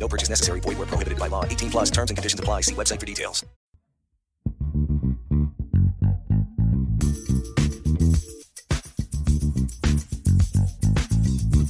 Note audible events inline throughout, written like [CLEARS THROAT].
No purchase necessary. Void where prohibited by law. 18 plus terms and conditions apply. See website for details.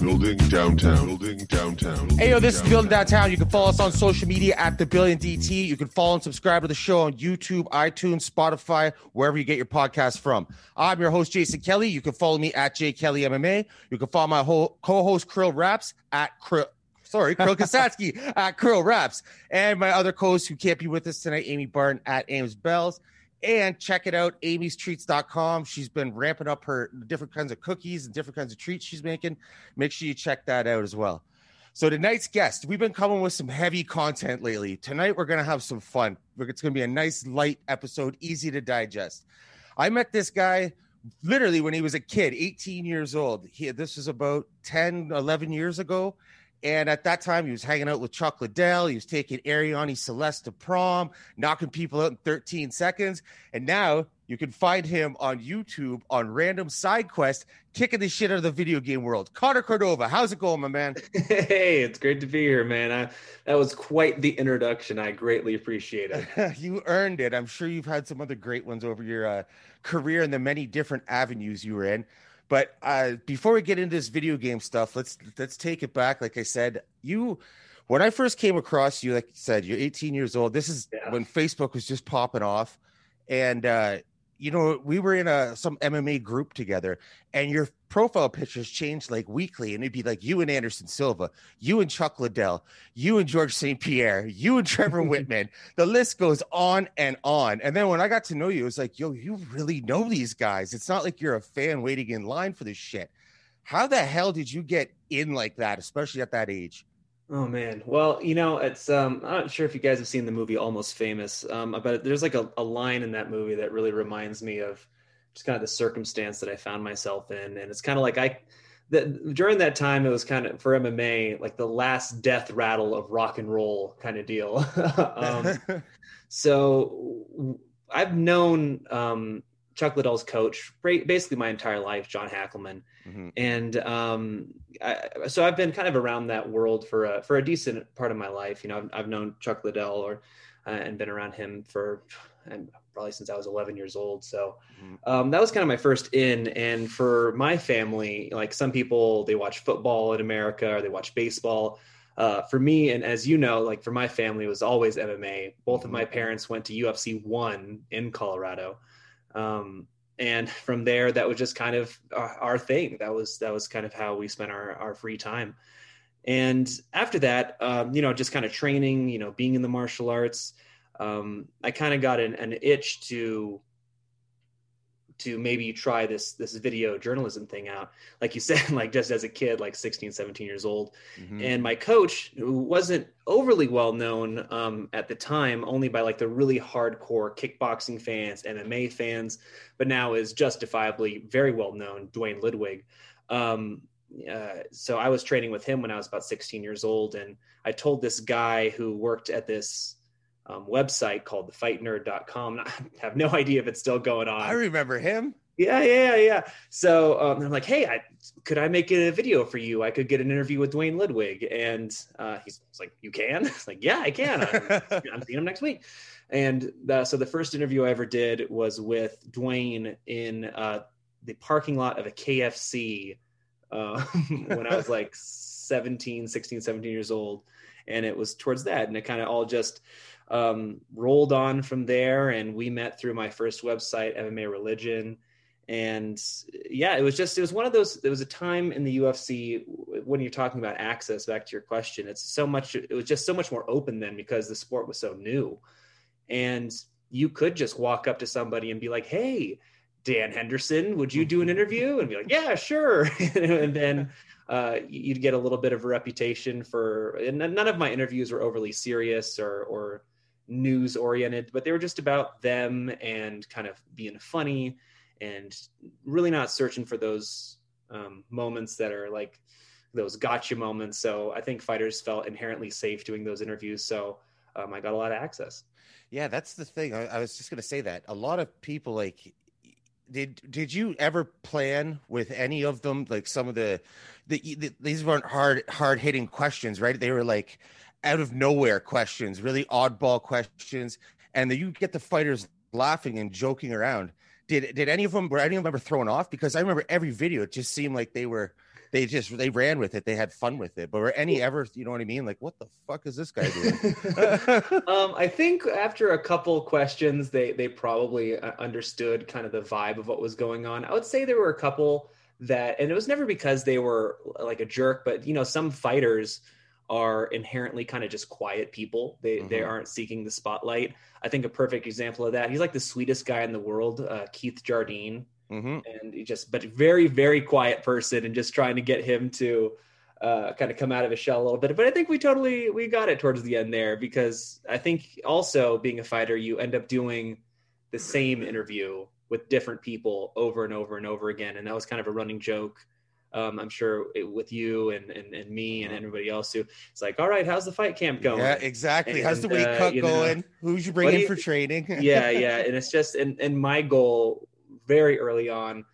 Building downtown. Building downtown. Hey, yo, this is Building Downtown. You can follow us on social media at The Building DT. You can follow and subscribe to the show on YouTube, iTunes, Spotify, wherever you get your podcast from. I'm your host, Jason Kelly. You can follow me at J Kelly MMA. You can follow my whole co-host Krill Raps at Krill. Sorry, Krill Kasatskiy [LAUGHS] at Krill Raps. And my other co-host who can't be with us tonight, Amy Barton at Ames Bells. And check it out, amystreats.com. She's been ramping up her different kinds of cookies and different kinds of treats she's making. Make sure you check that out as well. So tonight's guest, we've been coming with some heavy content lately. Tonight we're gonna have some fun. It's gonna be a nice light episode, easy to digest. I met this guy literally when he was a kid, 18 years old. He this was about 10, 11 years ago. And at that time, he was hanging out with Chuck Liddell. He was taking Arianny Celeste to prom, knocking people out in 13 seconds. And now you can find him on YouTube on Random Side Quest, kicking the shit out of the video game world. Conner Cordova, how's it going, my man? [LAUGHS] Hey, it's great to be here, man. I, that was quite the introduction. I greatly appreciate it. [LAUGHS] you earned it. I'm sure you've had some other great ones over your uh, career and the many different avenues you were in. But uh, before we get into this video game stuff, let's let's take it back. Like I said, you when I first came across you, like you said, you're 18 years old. This is Yeah. when Facebook was just popping off, and uh, you know we were in a some MMA group together, and your profile pictures changed like weekly, and it'd be like you and Anderson Silva, you and Chuck Liddell, you and Georges St. Pierre, you and Trevor [LAUGHS] Wittman. The list goes on and on. And then when I got to know you, it was like, yo, you really know these guys. It's not like you're a fan waiting in line for this shit. How the hell did you get in like that, especially at that age? Oh man. Well, you know, it's um I'm not sure if you guys have seen the movie Almost Famous. Um but there's like a, a line in that movie that really reminds me of just kind of the circumstance that I found myself in. And it's kind of like I that during that time it was kind of for MMA like the last death rattle of rock and roll kind of deal. [LAUGHS] um [LAUGHS] so I've known um Chuck Liddell's coach basically my entire life, John Hackleman Mhm. and um, I, so I've been kind of around that world for a for a decent part of my life. You know, I've, I've known Chuck Liddell or uh, and been around him for and probably since I was 11 years old. So Mhm. um, that was kind of my first in. And for my family, like some people, they watch football in America or they watch baseball. Uh, for me, and as you know, like for my family, it was always MMA. Both of my parents went to UFC one in Colorado. Um, and from there that was just kind of our, our thing. That was that was kind of how we spent our, our free time. And after that um, you know just kind of training you know being in the martial arts um, i kind of got an, an itch to to maybe try this this video journalism thing out like you [LAUGHS] said like just as a kid like 16 17 years old Mhm. and my coach who wasn't overly well known um, at the time only by like the really hardcore kickboxing fans mma fans but now is justifiably very well known Duane Ludwig um, uh, so i was training with him when i was about 16 years old and i told this guy who worked at this um, website called thefightnerd.com [LAUGHS] i have no idea if it's still going on I remember him. yeah, yeah, yeah. So um, I'm like, hey, I, could I make a video for you? I could get an interview with Duane Ludwig. and uh, he's, he's like, you can? [LAUGHS] It's like, yeah, I can. I'm, [LAUGHS] I'm seeing him next week. And uh, so the first interview I ever did was with Duane in uh, the parking lot of a KFC uh, when I was like 17, 16, 17 years old. And it was towards that. And it kind of all just um, rolled on from there. And we met through my first website, MMA Religion. And yeah, it was just, it was one of those, there was a time in the UFC when you're talking about access, back to your question, it's so much, it was just so much more open then because the sport was so new. And you could just walk up to somebody and be like, hey, Dan Henderson, would you do an interview? And be like, yeah, sure. [LAUGHS] and then uh, you'd get a little bit of a reputation for, and none of my interviews were overly serious or, or news oriented, but they were just about them and kind of being funny and really not searching for those um, moments that are like those gotcha moments. So I think fighters felt inherently safe doing those interviews. So um, I got a lot of access. Yeah, that's the thing. I, I was just gonna say that a lot of people like did did you ever plan with any of them like some of the, the, the these weren't hard hard hitting questions right they were like out of nowhere questions really oddball questions and then you get the fighters laughing and joking around. Did did any of them were any of them ever thrown off? Because i remember every video it just seemed like they were they just they ran with it they had fun with it but were any ever you know what i mean? Like what the fuck is this guy doing? [LAUGHS] [LAUGHS] Um, I think after a couple questions, they they probably uh, understood kind of the vibe of what was going on. I would say there were a couple that, and it was never because they were like a jerk, but you know, some fighters are inherently kind of just quiet people. They they Mhm. aren't seeking the spotlight. I think a perfect example of that. He's like the sweetest guy in the world, uh, Keith Jardine hmm and he just but very very quiet person and just trying to get him to uh, kind of come out of his shell a little bit but i think we totally we got it towards the end there because i think also being a fighter you end up doing the same interview with different people over and over and over again and that was kind of a running joke um, i'm sure it, with you and, and and me and everybody else too it's like all right how's the fight camp going? Yeah exactly. How's the And, weight uh, cut you know, going? Who's you bringing you- for training? [LAUGHS] Yeah [LAUGHS] yeah and it's just and and my goal very early on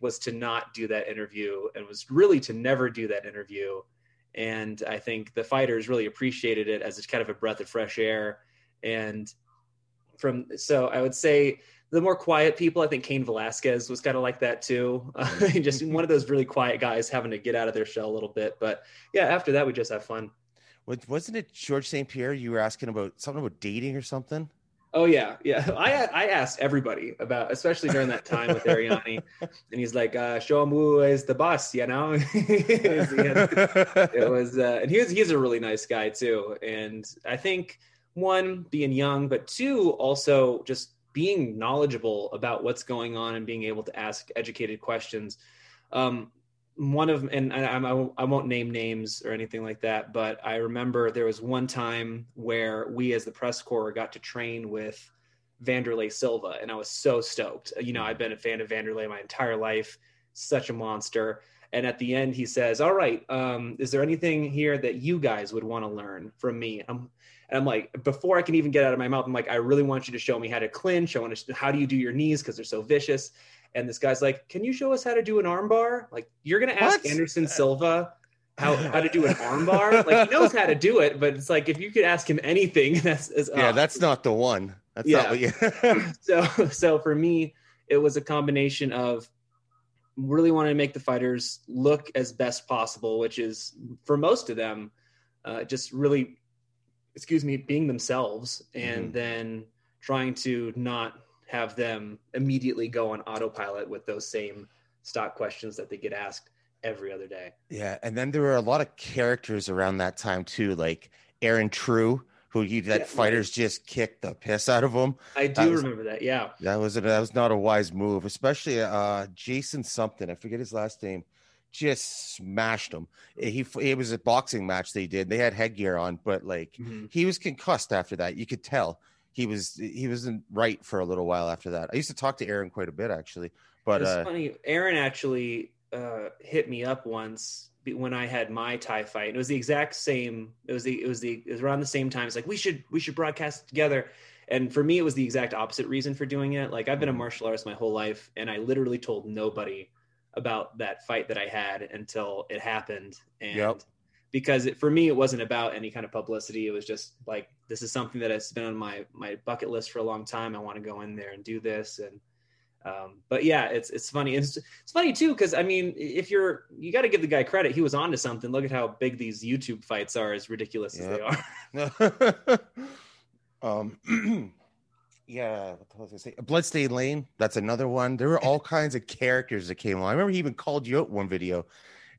was to not do that interview and was really to never do that interview. And i think the fighters really appreciated it as it's kind of a breath of fresh air. And from so i would say the more quiet people i think Cain velasquez was kind of like that too [LAUGHS] just one of those really quiet guys having to get out of their shell a little bit but yeah after that we just have fun wasn't it georges st pierre you were asking about something about dating or something Oh yeah, yeah. [LAUGHS] I I asked everybody about, especially during that time with Arianny, [LAUGHS] and he's like, uh, "Show him who is the boss," you know. it was, uh, and he was he's a really nice guy too. And I think one being young, but two also just being knowledgeable about what's going on and being able to ask educated questions. Um, one of and I, I, won't name names or anything like that, but I remember there was one time where we as the press corps got to train with Vanderlei Silva, and I was so stoked. You know, I've been a fan of Vanderlei my entire life, such a monster. And at the end, he says, "All right, um, is there anything here that you guys would want to learn from me?" I'm, and I'm like, before I can even get out of my mouth, I'm like, I really want you to show me how to clinch. I want to, how do you do your knees because they're so vicious. And this guy's like, "Can you show us how to do an armbar?" Like, you're gonna ask What? Anderson Silva how [LAUGHS] how to do an armbar? Like, he knows how to do it, but it's like if you could ask him anything, [LAUGHS] that's is, yeah uh, that's not the one that's Yeah. not what you [LAUGHS] so so for me it was a combination of really wanted to make the fighters look as best possible which is for most of them uh, just really excuse me being themselves and Mhm. then trying to not have them immediately go on autopilot with those same stock questions that they get asked every other day Yeah, and then there were a lot of characters around that time too, like Aaron True, who he that Yeah, fighters just kicked the piss out of him. i That do was- remember that yeah That was a, that was not a wise move, especially uh Jason something. I forget his last name. Just smashed him. He it was a boxing match they did. They had headgear on, but like Mhm. he was concussed after that. You could tell he was he wasn't right for a little while after that. I used to talk to Aaron quite a bit actually, but it's uh, funny. Aaron actually uh, hit me up once when I had my Thai fight. It was the exact same. It was the it was the it was around the same time. It's like we should we should broadcast together. And for me, it was the exact opposite reason for doing it. Like I've been a Mhm. martial artist my whole life, and I literally told nobody about that fight that I had until it happened. And Yep. because it, for me, it wasn't about any kind of publicity. It was just like this is something that has been on my my bucket list for a long time. I want to go in there and do this and um, but yeah, it's it's funny. It's it's funny too because I mean, if you're you got to give the guy credit. He was onto something. Look at how big these YouTube fights are, as ridiculous as they are. [LAUGHS] [LAUGHS] um [CLEARS THROAT] yeah what was I say? bloodstained lane that's another one there were all kinds of characters that came on i remember he even called you out one video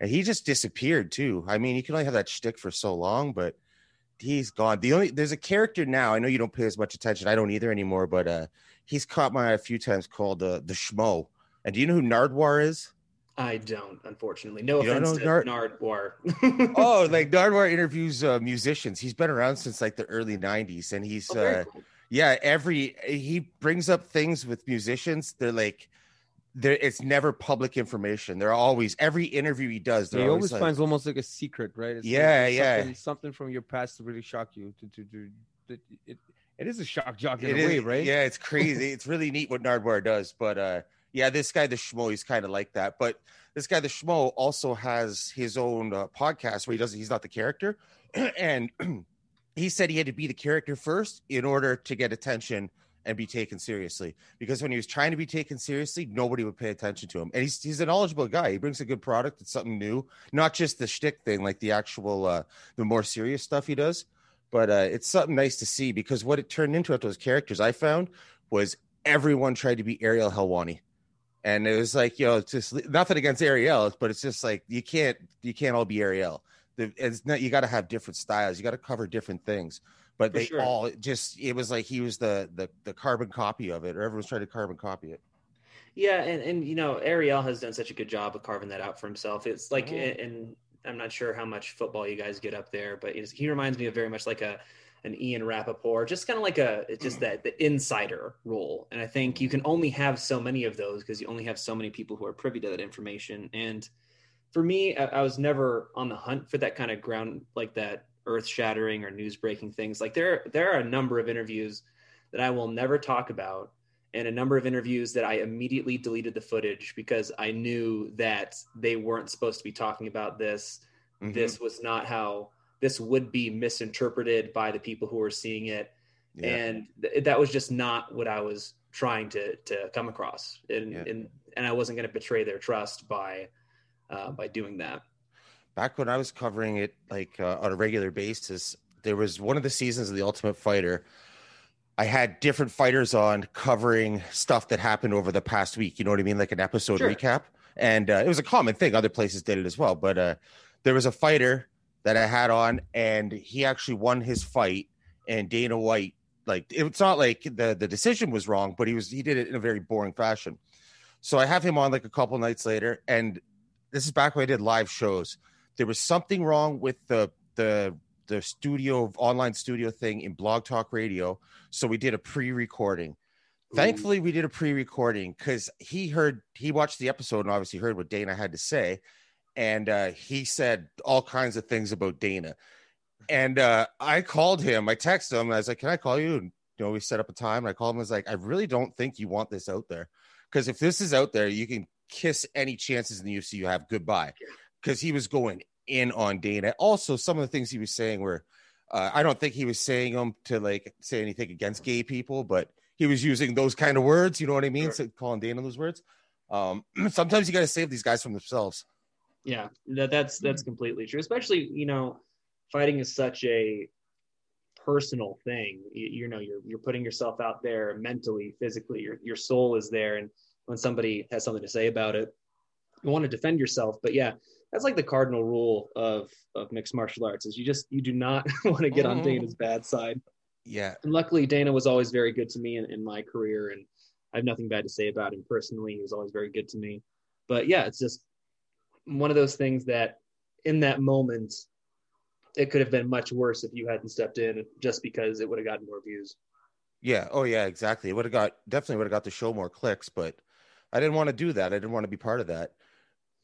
and he just disappeared too i mean you can only have that shtick for so long but he's gone the only there's a character now i know you don't pay as much attention i don't either anymore but uh he's caught my eye a few times called uh, the schmo and do you know who Nardwuar is I don't, unfortunately. No You offense know to Nardwuar. [LAUGHS] oh [LAUGHS] like Nardwuar interviews uh musicians he's been around since like the early 90s and he's Oh, uh cool. Yeah, every he brings up things with musicians. They're like, there. It's never public information. They're always every interview he does. They're he always like, finds almost like a secret, right? It's like Yeah, yeah. Something, something from your past to really shock you. To to to, to it, it is a shock jock in It a is- way, right? Yeah, it's crazy. it's really neat what Nardwuar does. But uh yeah, this guy, the Schmo, he's kind of like that. But this guy, the Schmo, also has his own uh, podcast where he doesn't, he's not the character. [CLEARS THROAT] and [CLEARS THROAT] he said he had to be the character first in order to get attention and be taken seriously. Because when he was trying to be taken seriously, nobody would pay attention to him. And he's he's a knowledgeable guy. He brings a good product. It's something new, not just the shtick thing, like the actual uh the more serious stuff he does but uh, it's something nice to see because what it turned into after those characters I found was everyone tried to be Ariel Helwani. And it was like, you know, it's just nothing against Ariel, but it's just like you can't you can't all be Ariel. The- It's not you got to have different styles. You got to cover different things. But For they sure. all just it was like he was the the the carbon copy of it, or everyone's trying to carbon copy it. Yeah, and and you know Ariel has done such a good job of carving that out for himself. It's like, Mhm. and I'm not sure how much football you guys get up there, but he reminds me of very much like a an Ian Rapoport, just kind of like a just that the insider role. And I think you can only have so many of those because you only have so many people who are privy to that information. And for me, I, I was never on the hunt for that kind of ground like that earth shattering or news breaking things. Like there there are a number of interviews that I will never talk about and a number of interviews that I immediately deleted the footage because I knew that they weren't supposed to be talking about this. Mhm. This was not how this would be misinterpreted by the people who were seeing it. Yeah. And th- that was just not what I was trying to, to come across. And, Yeah. and, and I wasn't going to betray their trust by, uh, by doing that. back when I was covering it like uh, on a regular basis, there was one of the seasons of The Ultimate Fighter. I had different fighters on covering stuff that happened over the past week. You know what I mean? Like an episode Sure. recap. And uh, it was a common thing. Other places did it as well. But uh, there was a fighter that I had on, and he actually won his fight. And Dana White, like, it's not like the, the decision was wrong, but he was he did it in a very boring fashion. So I have him on like a couple nights later, and this is back when I did live shows there was something wrong with the the the studio online studio thing in blog talk radio. So we did a pre-recording. Thankfully we did a pre-recording because he heard he watched the episode and obviously heard what dana had to say. And uh, he said all kinds of things about dana. And uh, i called him i texted him i was like can i call you? And you know we set up a time. And i called him I was like i really don't think you want this out there because if this is out there you can kiss any chances in the ufc you have goodbye. Because he was going in on Dana. Also, some of the things he was saying were, uh, I don't think he was saying them to like say anything against gay people, but he was using those kind of words. You know what I mean? Sure. So calling Dana those words. Um, [CLEARS THROAT] sometimes you got to save these guys from themselves. Yeah, that, that's that's completely true. Especially, you know, fighting is such a personal thing. You, you know, you're you're putting yourself out there mentally, physically. Your your soul is there, and when somebody has something to say about it, you want to defend yourself. But yeah, that's like the cardinal rule of of mixed martial arts: is you just you do not [LAUGHS] want to get on Mhm. Dana's bad side. Yeah, And luckily, Dana was always very good to me in, in my career, and I have nothing bad to say about him personally. He was always very good to me. But yeah, it's just one of those things that in that moment, it could have been much worse if you hadn't stepped in just because it would have gotten more views. yeah, oh yeah, exactly. It would have got definitely would have got the show more clicks, but I didn't want to do that. I didn't want to be part of that.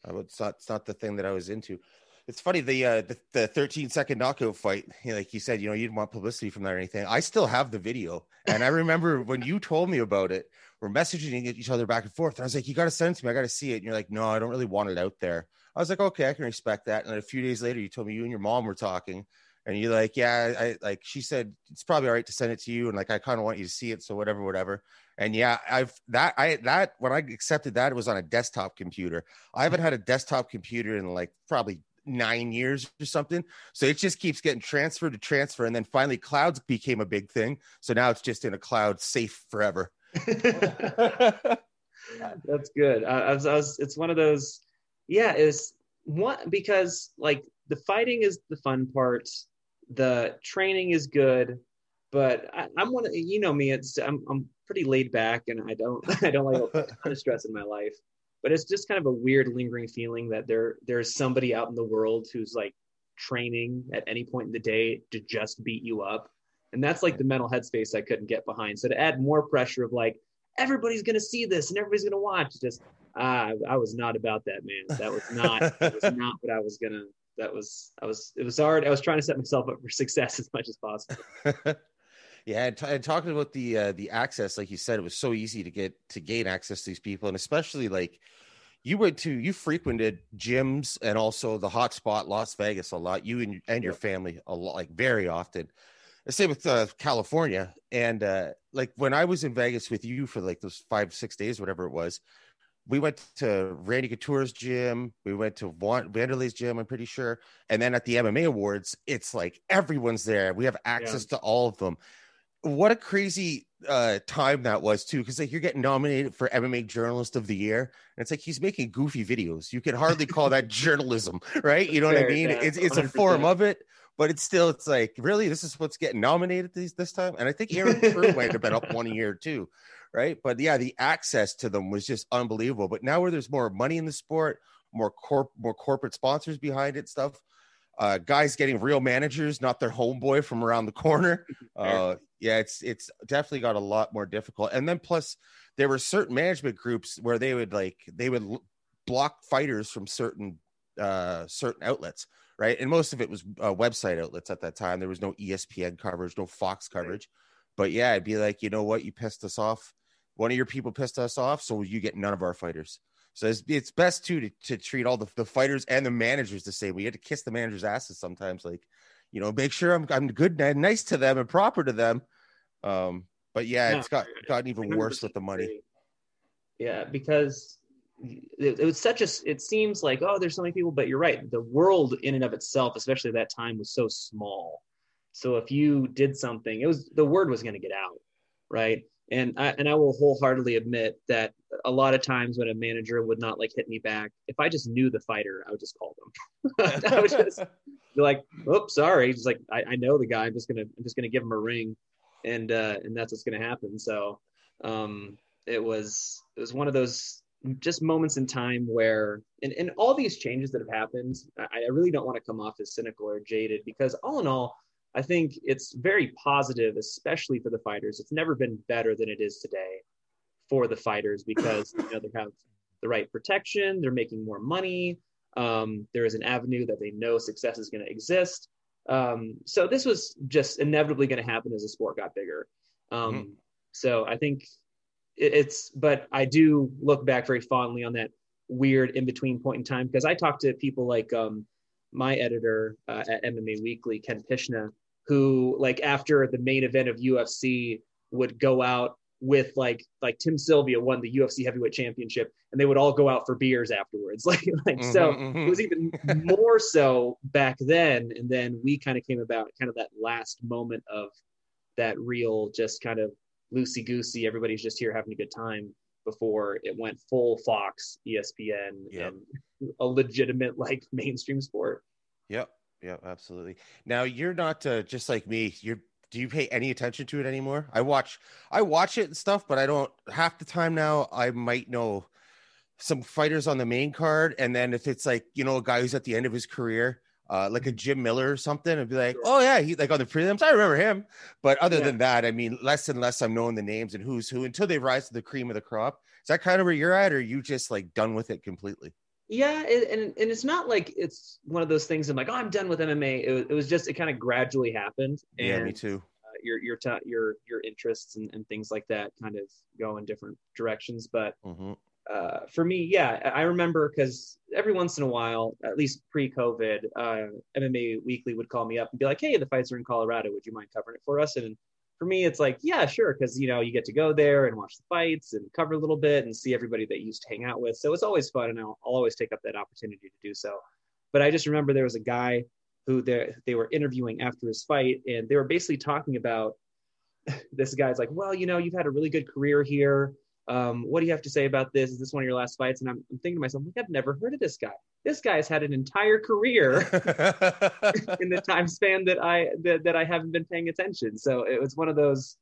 It's not it's not the thing that I was into. It's funny the uh, the, the 13 second knockout fight. you [LAUGHS] know, Like you said, you know, you didn't want publicity from that or anything. I still have the video, and I remember [LAUGHS] when you told me about it. We're messaging each other back and forth. And I was like, "You got to send it to me. I got to see it." And you're like, "No, I don't really want it out there." I was like, "Okay, I can respect that." And then a few days later, you told me you and your mom were talking, and you're like, "Yeah, I like." She said it's probably all right to send it to you, and like I kind of want you to see it, so whatever, whatever. And yeah, I've that I that when I accepted that it was on a desktop computer. I haven't had a desktop computer in like probably nine years or something. So it just keeps getting transferred to transfer, and then finally clouds became a big thing. So now it's just in a cloud, safe forever. [LAUGHS] That's good. I, was, I was. It's one of those. Yeah, is one because like the fighting is the fun part. The training is good, but I, I'm one. Of, you know me. It's I'm I'm pretty laid back, and I don't [LAUGHS] I don't like a ton of stress in my life. But it's just kind of a weird lingering feeling that there there's somebody out in the world who's like training at any point in the day to just beat you up. And that's like the mental headspace I couldn't get behind. So to add more pressure of like, everybody's going to see this and everybody's going to watch, just, uh, I was not about that, man. That was not, that was [LAUGHS] not what I was going to, that was, I was, it was hard. I was trying to set myself up for success [LAUGHS] as much as possible. [LAUGHS] yeah, and, t- and talking about the uh, the access, like you said, it was so easy to get to gain access to these people, and especially like you went to you frequented gyms and also the hot spot Las Vegas a lot. You and and your family a lot, like very often. The same with uh, California, and uh, like when I was in Vegas with you for like those five six days, whatever it was. We went to Randy Couture's gym. We went to Wanderley's gym. I'm pretty sure, and then at the MMA awards, it's like everyone's there. We have access yeah. to all of them. What a crazy uh time that was too because like you're getting nominated for mma journalist of the year. And it's like he's making goofy videos. You can hardly call that [LAUGHS] journalism right? You know Fair, what i mean? yeah, it's, it's a form of it but it's still it's like really this is what's getting nominated these this time? And i think aaron [LAUGHS] Prue might have been up one year too right but yeah the access to them was just unbelievable but now where there's more money in the sport more corp more corporate sponsors behind it stuff uh, guys getting real managers, not their homeboy from around the corner. [LAUGHS] Uh, yeah, it's it's definitely got a lot more difficult. And then plus, there were certain management groups where they would like they would block fighters from certain uh, certain outlets, right? And most of it was uh, website outlets at that time. There was no ESPN coverage, no Fox coverage. But yeah, I'd be like, you know what, you pissed us off. One of your people pissed us off, so you get none of our fighters. So it's, it's best too to, to treat all the, the fighters and the managers the same. We had to kiss the managers' asses sometimes, like, you know, make sure I'm I'm good and nice to them and proper to them. Um, but yeah, yeah. it's got gotten even worse with the money. Yeah, because it, it, was such a. It seems like oh, there's so many people, but you're right. The world in and of itself, especially at that time, was so small. So if you did something, it was the word was going to get out, right? And I, and I will wholeheartedly admit that a lot of times when a manager would not like hit me back, if I just knew the fighter, I would just call them. [LAUGHS] I would just be like, "Oops, sorry." Just like I, I, know the guy. I'm just gonna I'm just gonna give him a ring, and uh, and that's what's gonna happen. So um, it was it was one of those just moments in time where and, and all these changes that have happened I, I really don't want to come off as cynical or jaded because all in all I think it's very positive, especially for the fighters. It's never been better than it is today for the fighters [LAUGHS] because you know they have the right protection, they're making more money. Um, there is an avenue that they know success is going to exist. Um, so this was just inevitably going to happen as the sport got bigger. Um, mm-hmm. So I think it, it's, but I do look back very fondly on that weird in between point in time because I talked to people like um, my editor uh, at MMA Weekly, Ken Pishna, who like after the main event of UFC would go out with like like Tim Sylvia won the UFC heavyweight championship and they would all go out for beers afterwards [LAUGHS] like like mm-hmm, so mm-hmm. it was even more so back then and then we kind of came about kind of that last moment of that real just kind of loosey goosey everybody's just here having a good time before it went full Fox ESPN yep. and [LAUGHS] a legitimate like mainstream sport yep yeah, absolutely. Now you're not uh, just like me. You're do you pay any attention to it anymore? I watch I watch it and stuff, but I don't half the time now I might know some fighters on the main card and then if it's like, you know, a guy who's at the end of his career, uh, like a Jim Miller or something, and be like, oh yeah, he like on the prelims, I remember him. But other yeah. than that, I mean, less and less I'm knowing the names and who's who until they rise to the cream of the crop. Is that kind of where you're at, or you just like done with it completely? Yeah, and and it's not like it's one of those things. I'm like, oh, I'm done with MMA. It was, it was just it kind of gradually happened. And, yeah, me too. Uh, your your ta- your your interests and, and things like that kind of go in different directions. But mm-hmm. uh, for me, yeah, I remember because every once in a while, at least pre-COVID, uh, MMA Weekly would call me up and be like, "Hey, the fights are in Colorado. Would you mind covering it for us?" And for me, it's like, yeah, sure, because you know you get to go there and watch the fights and cover a little bit and see everybody that you used to hang out with. So it's always fun, and I'll, I'll always take up that opportunity to do so. But I just remember there was a guy who they they were interviewing after his fight, and they were basically talking about [LAUGHS] this guy's like, well, you know, you've had a really good career here um, what do you have to say about this? Is this one of your last fights? And I'm, I'm thinking to myself, like, I've never heard of this guy. This guy has had an entire career [LAUGHS] in the time span that I that, that I haven't been paying attention. So it was one of those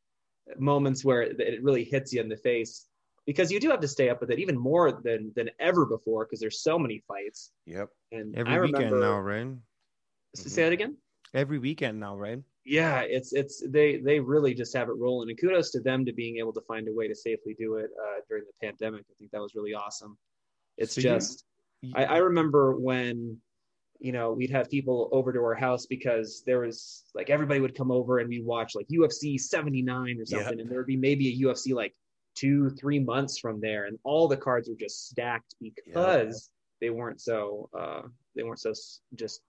moments where it really hits you in the face because you do have to stay up with it even more than than ever before because there's so many fights. Yep. And every I weekend remember, now, right? Say that again. Every weekend now, right? Yeah, it's it's they they really just have it rolling, and kudos to them to being able to find a way to safely do it uh, during the pandemic. I think that was really awesome. It's So you- just I, I remember when you know we'd have people over to our house because there was like everybody would come over and we'd watch like UFC 79 or something, and there would be maybe a UFC like two three months from there, and all the cards were just stacked because they weren't so uh, they weren't so just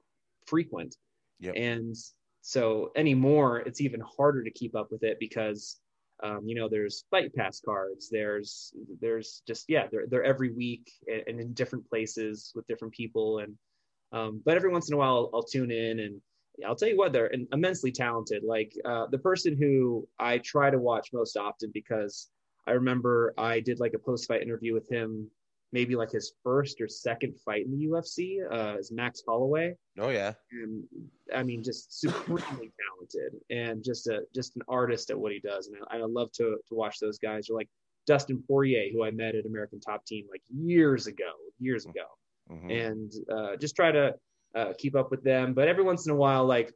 frequent. Yep. And so anymore, it's even harder to keep up with it because um, you know there's fight pass cards. There's there's just yeah they're they're every week and, in different places with different people and um, but every once in a while I'll, I'll tune in and I'll tell you what they're immensely talented. Like uh, the person who I try to watch most often because I remember I did like a post fight interview with him maybe like his first or second fight in the UFC uh, is Max Holloway Oh yeah. and I mean, just supremely talented and just a just an artist at what he does. And I, I love to to watch those guys. Or like Dustin Poirier, who I met at American Top Team like years ago, years ago, Mhm. and uh, just try to uh, keep up with them. But every once in a while, like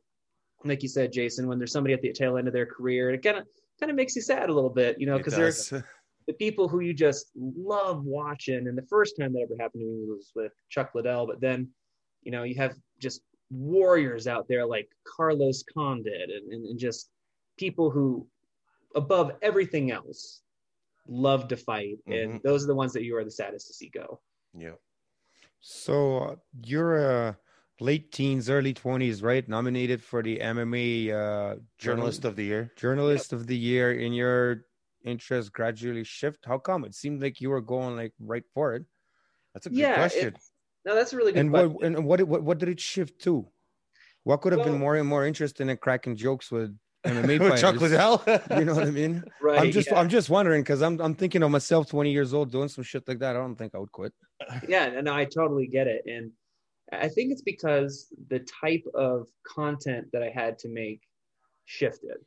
like you said, Jason, when there's somebody at the tail end of their career, it kind of kind of makes you sad a little bit, you know, because there's does. [LAUGHS] the people who you just love watching. And the first time that ever happened to me was with Chuck Liddell, but then, you know, you have just warriors out there like Carlos Condit and, and, and just people who, above everything else, love to fight. And those are the ones that you are the saddest to see go. yeah. So uh, you're a late teens, early twenties, right? Nominated for the MMA uh, Journalist journal- of the year. journalist of the year. In your interest gradually shift. How come? It seemed like you were going like right for it. That's a good Yeah, question. it's- No, that's a really good And question. what and what what what did it shift to? What could have been more and more interesting in cracking jokes with MMA With [LAUGHS] Chuck fighters? [LAUGHS] Liddell. You know what I mean? right. I'm just yeah. I'm just wondering because I'm I'm thinking of myself 20 years old doing some shit like that. I don't think I would quit. [LAUGHS] yeah and i totally get it and i think it's because the type of content that i had to make shifted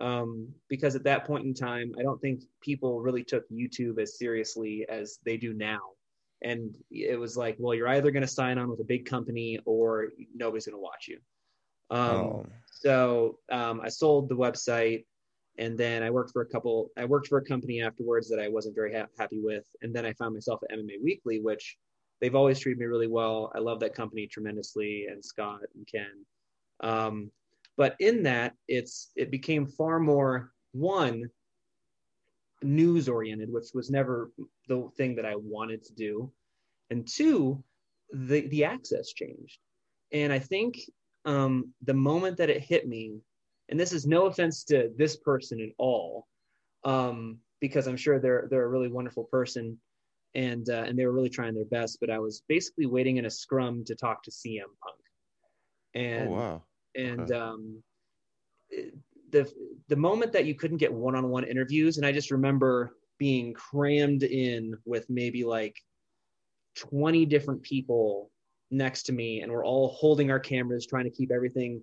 um, because at that point in time i don't think people really took youtube as seriously as they do now and it was like well you're either going to sign on with a big company or nobody's going to watch you um, oh, so um, I sold the website, and then I worked for a couple. I worked for a company afterwards that I wasn't very ha- happy with, and then I found myself at MMA Weekly, which they've always treated me really well. I love that company tremendously, and Scott and Ken. Um, but in that, it's it became far more one news oriented, which was never the thing that I wanted to do, and two, the the access changed, and I think um, the moment that it hit me, and this is no offense to this person at all, um, because I'm sure they're they're a really wonderful person, and uh, and they were really trying their best. But I was basically waiting in a scrum to talk to CM Punk, and oh wow. And um, the the moment that you couldn't get one on one interviews, and I just remember being crammed in with maybe like twenty different people next to me, and we're all holding our cameras, trying to keep everything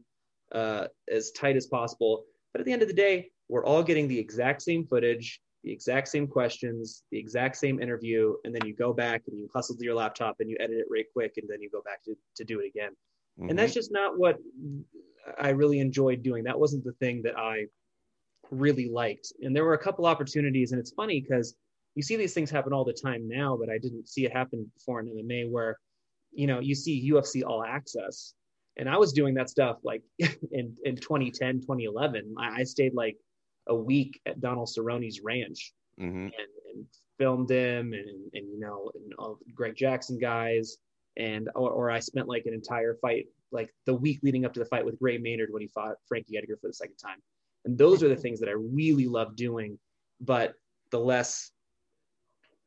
uh, as tight as possible. But at the end of the day, we're all getting the exact same footage, the exact same questions, the exact same interview, and then you go back and you hustle to your laptop and you edit it right quick, and then you go back to, to do it again Mhm. and that's just not what I really enjoyed doing. That wasn't the thing that I really liked. And there were a couple opportunities, and it's funny because you see these things happen all the time now, but I didn't see it happen before in MMA where, you know, you see UFC All Access, and I was doing that stuff like [LAUGHS] in in 2010, 2011. I, I stayed like a week at Donald Cerrone's ranch Mhm. and, and filmed him and, and you know and all Greg Jackson guys and or, or I spent like an entire fight like the week leading up to the fight with Gray Maynard when he fought Frankie Edgar for the second time. And those are the things that I really love doing but the less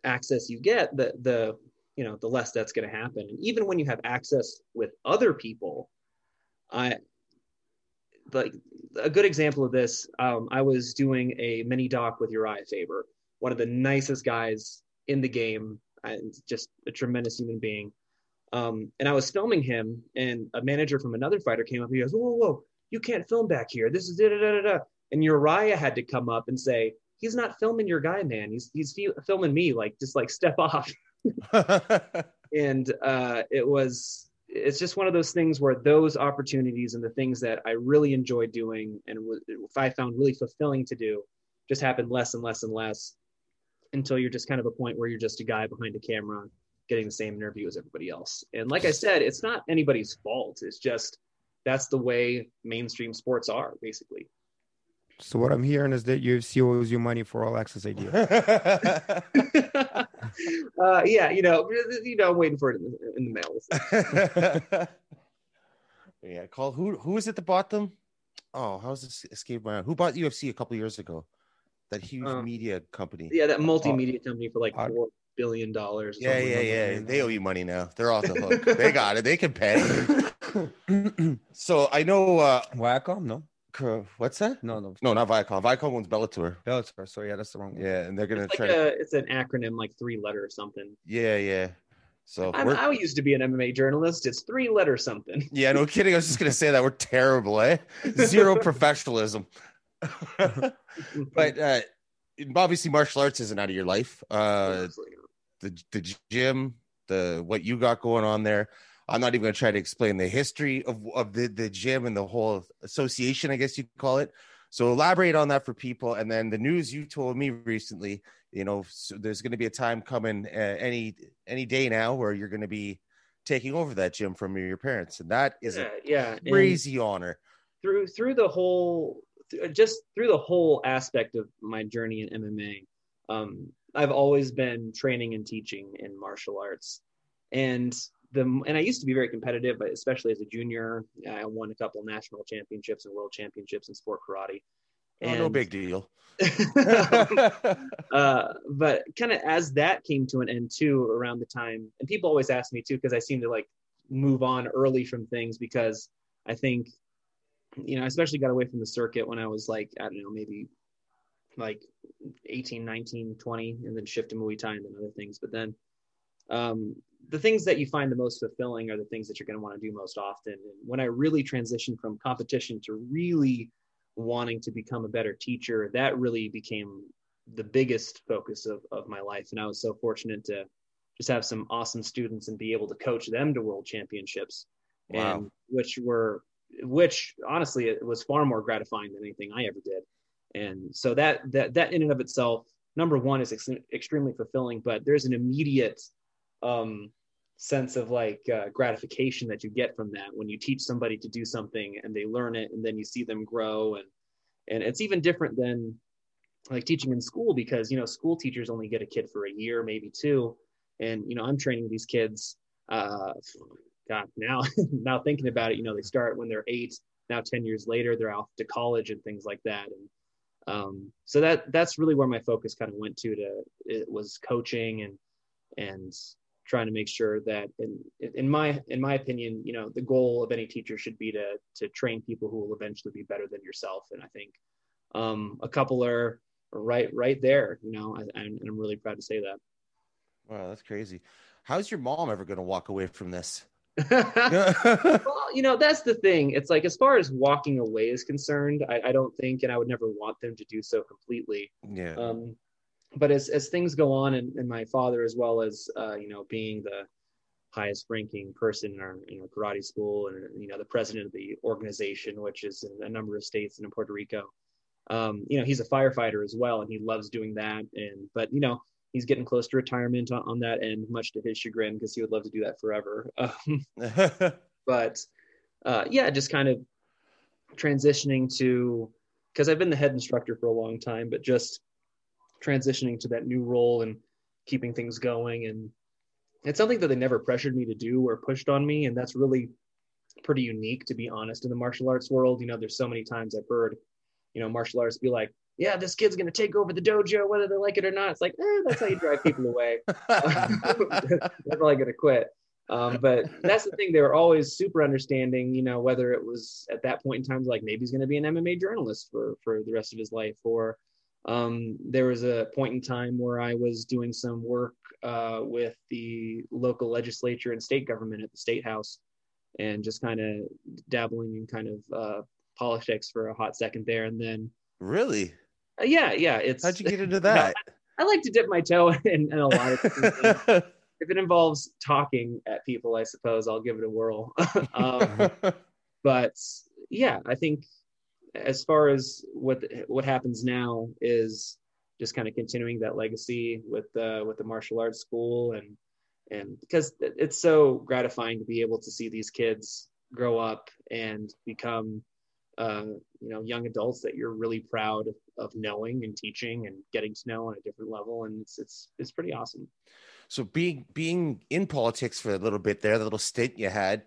access you get the the you know the less that's going to happen. And even when you have access with other people I like a good example of this um, I was doing a mini doc with Uriah Faber one of the nicest guys in the game. And just a tremendous human being. Um, and I was filming him, and a manager from another fighter came up. He goes, "Whoa, whoa, whoa! You can't film back here. This is da da da da." da." And Uriah had to come up and say, "He's not filming your guy, man. He's he's fi- filming me. Like, just like step off." [LAUGHS] and uh, it was it's just one of those things where those opportunities and the things that I really enjoy doing and w- I found really fulfilling to do just happen less and less and less until you're just kind of a point where you're just a guy behind a camera getting the same interview as everybody else. And like I said, it's not anybody's fault. It's just that's the way mainstream sports are, basically. So what I'm hearing is that UFC owes you money for all access idea. [LAUGHS] [LAUGHS] uh, yeah, you know, you know, I'm waiting for it in the, in the mail. [LAUGHS] yeah, call who who is it that bought them? Oh, how's this escape my who bought UFC a couple years ago? That huge Um, media company. Yeah, that multimedia company for like Odd. four billion dollars. Yeah, yeah, yeah. They owe you money now. They're off the hook. they [LAUGHS] got it. They can pay. so I know. uh Wacom? No, What's that? no, no. No, not Viacom. Viacom owns Bellator. Bellator. So yeah, that's the wrong one. Yeah, and they're gonna It's try. like to, a, it's an acronym, like three letter or something. yeah, yeah. So I'm, I used to be an MMA journalist. It's three letter something. [LAUGHS] yeah, no kidding. I was just gonna say that we're terrible, eh? Zero [LAUGHS] professionalism. but uh obviously, martial arts isn't out of your life. Uh the the gym, the what you got going on there. I'm not even going to try to explain the history of of the the gym and the whole association, I guess you could call it. So elaborate on that for people, and then the news you told me recently. You know, so there's going to be a time coming uh, any any day now where you're going to be taking over that gym from your parents, and that is yeah, a yeah. And crazy honor. through through the whole th- just through the whole aspect of my journey in MMA, um, I've always been training and teaching in martial arts, and the and I used to be very competitive, but especially as a junior, I won a couple national championships and world championships in sport karate. Oh, no big deal. [LAUGHS] [LAUGHS] uh, but kind of as that came to an end too, around the time, and people always ask me too, because I seem to like move on early from things because I think, you know, I especially got away from the circuit when I was like, I don't know, maybe like 18, 19, 20, and then shift to Muay Thai and then other things. But then um, the things that you find the most fulfilling are the things that you're going to want to do most often. And when I really transitioned from competition to really wanting to become a better teacher, that really became the biggest focus of, of my life. And I was so fortunate to just have some awesome students and be able to coach them to world championships. Wow. And which were, which honestly, it was far more gratifying than anything I ever did. And so that, that, that in and of itself, number one is ex- extremely fulfilling, but there's an immediate um, sense of like uh, gratification that you get from that when you teach somebody to do something and they learn it and then you see them grow. And and it's even different than like teaching in school because you know school teachers only get a kid for a year maybe two. And you know i'm training these kids uh god now [LAUGHS] now thinking about it you know they start when they're eight now 10 years later they're off to college and things like that. And um so that that's really where my focus kind of went to to it was coaching and and trying to make sure that in in my in my opinion you know the goal of any teacher should be to to train people who will eventually be better than yourself and i think um a couple are right right there you know I, and i'm really proud to say that Wow, that's crazy. How's your mom ever going to walk away from this? [LAUGHS] well, you know, that's the thing. It's like as far as walking away is concerned, I, I don't think, and I would never want them to do so completely. yeah. Um, but as as things go on, and, and my father, as well as uh, you know, being the highest ranking person in our in our karate school, and you know, the president of the organization, which is in a number of states and in Puerto Rico. Um, you know, he's a firefighter as well, and he loves doing that. And but you know, he's getting close to retirement on, on that end, much to his chagrin, because he would love to do that forever. [LAUGHS] Um, [LAUGHS] but uh, yeah, just kind of transitioning to because I've been the head instructor for a long time, but just transitioning to that new role and keeping things going. And it's something that they never pressured me to do or pushed on me. And that's really pretty unique, to be honest, in the martial arts world. You know, there's so many times I've heard, you know, martial arts be like, yeah, this kid's going to take over the dojo, whether they like it or not. It's like, eh, that's how you drive people away. [LAUGHS] [LAUGHS] They're probably going to quit. Um, but that's the thing; they were always super understanding. You know, whether it was at that point in time, like maybe he's going to be an MMA journalist for for the rest of his life, or um, there was a point in time where I was doing some work uh, with the local legislature and state government at the state house, and just kind of dabbling in kind of uh, politics for a hot second there, and then really? Uh, yeah, yeah, it's How'd you get into [LAUGHS] that? I like to dip my toe [LAUGHS] in, in a lot of things [LAUGHS] if it involves talking at people, I suppose I'll give it a whirl. um, but yeah, I think as far as what what happens now is just kind of continuing that legacy with the with the martial arts school and and because it's so gratifying to be able to see these kids grow up and become uh, you know young adults that you're really proud of knowing and teaching and getting to know on a different level and it's it's it's pretty awesome so being being in politics for a little bit there the little stint you had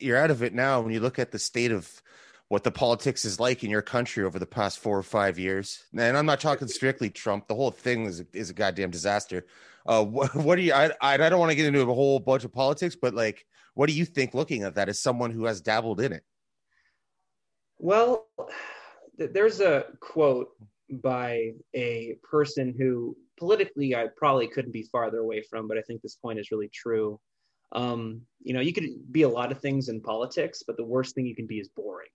you're out of it now when you look at the state of what the politics is like in your country over the past four or five years. And I'm not talking strictly Trump. The whole thing is a, is a goddamn disaster. Uh, what, [LAUGHS] what do you? I I don't want to get into a whole bunch of politics, but like, what do you think looking at that as someone who has dabbled in it? Well, there's a quote by a person who politically I probably couldn't be farther away from, but I think this point is really true. Um, you know, you could be a lot of things in politics, but the worst thing you can be is boring.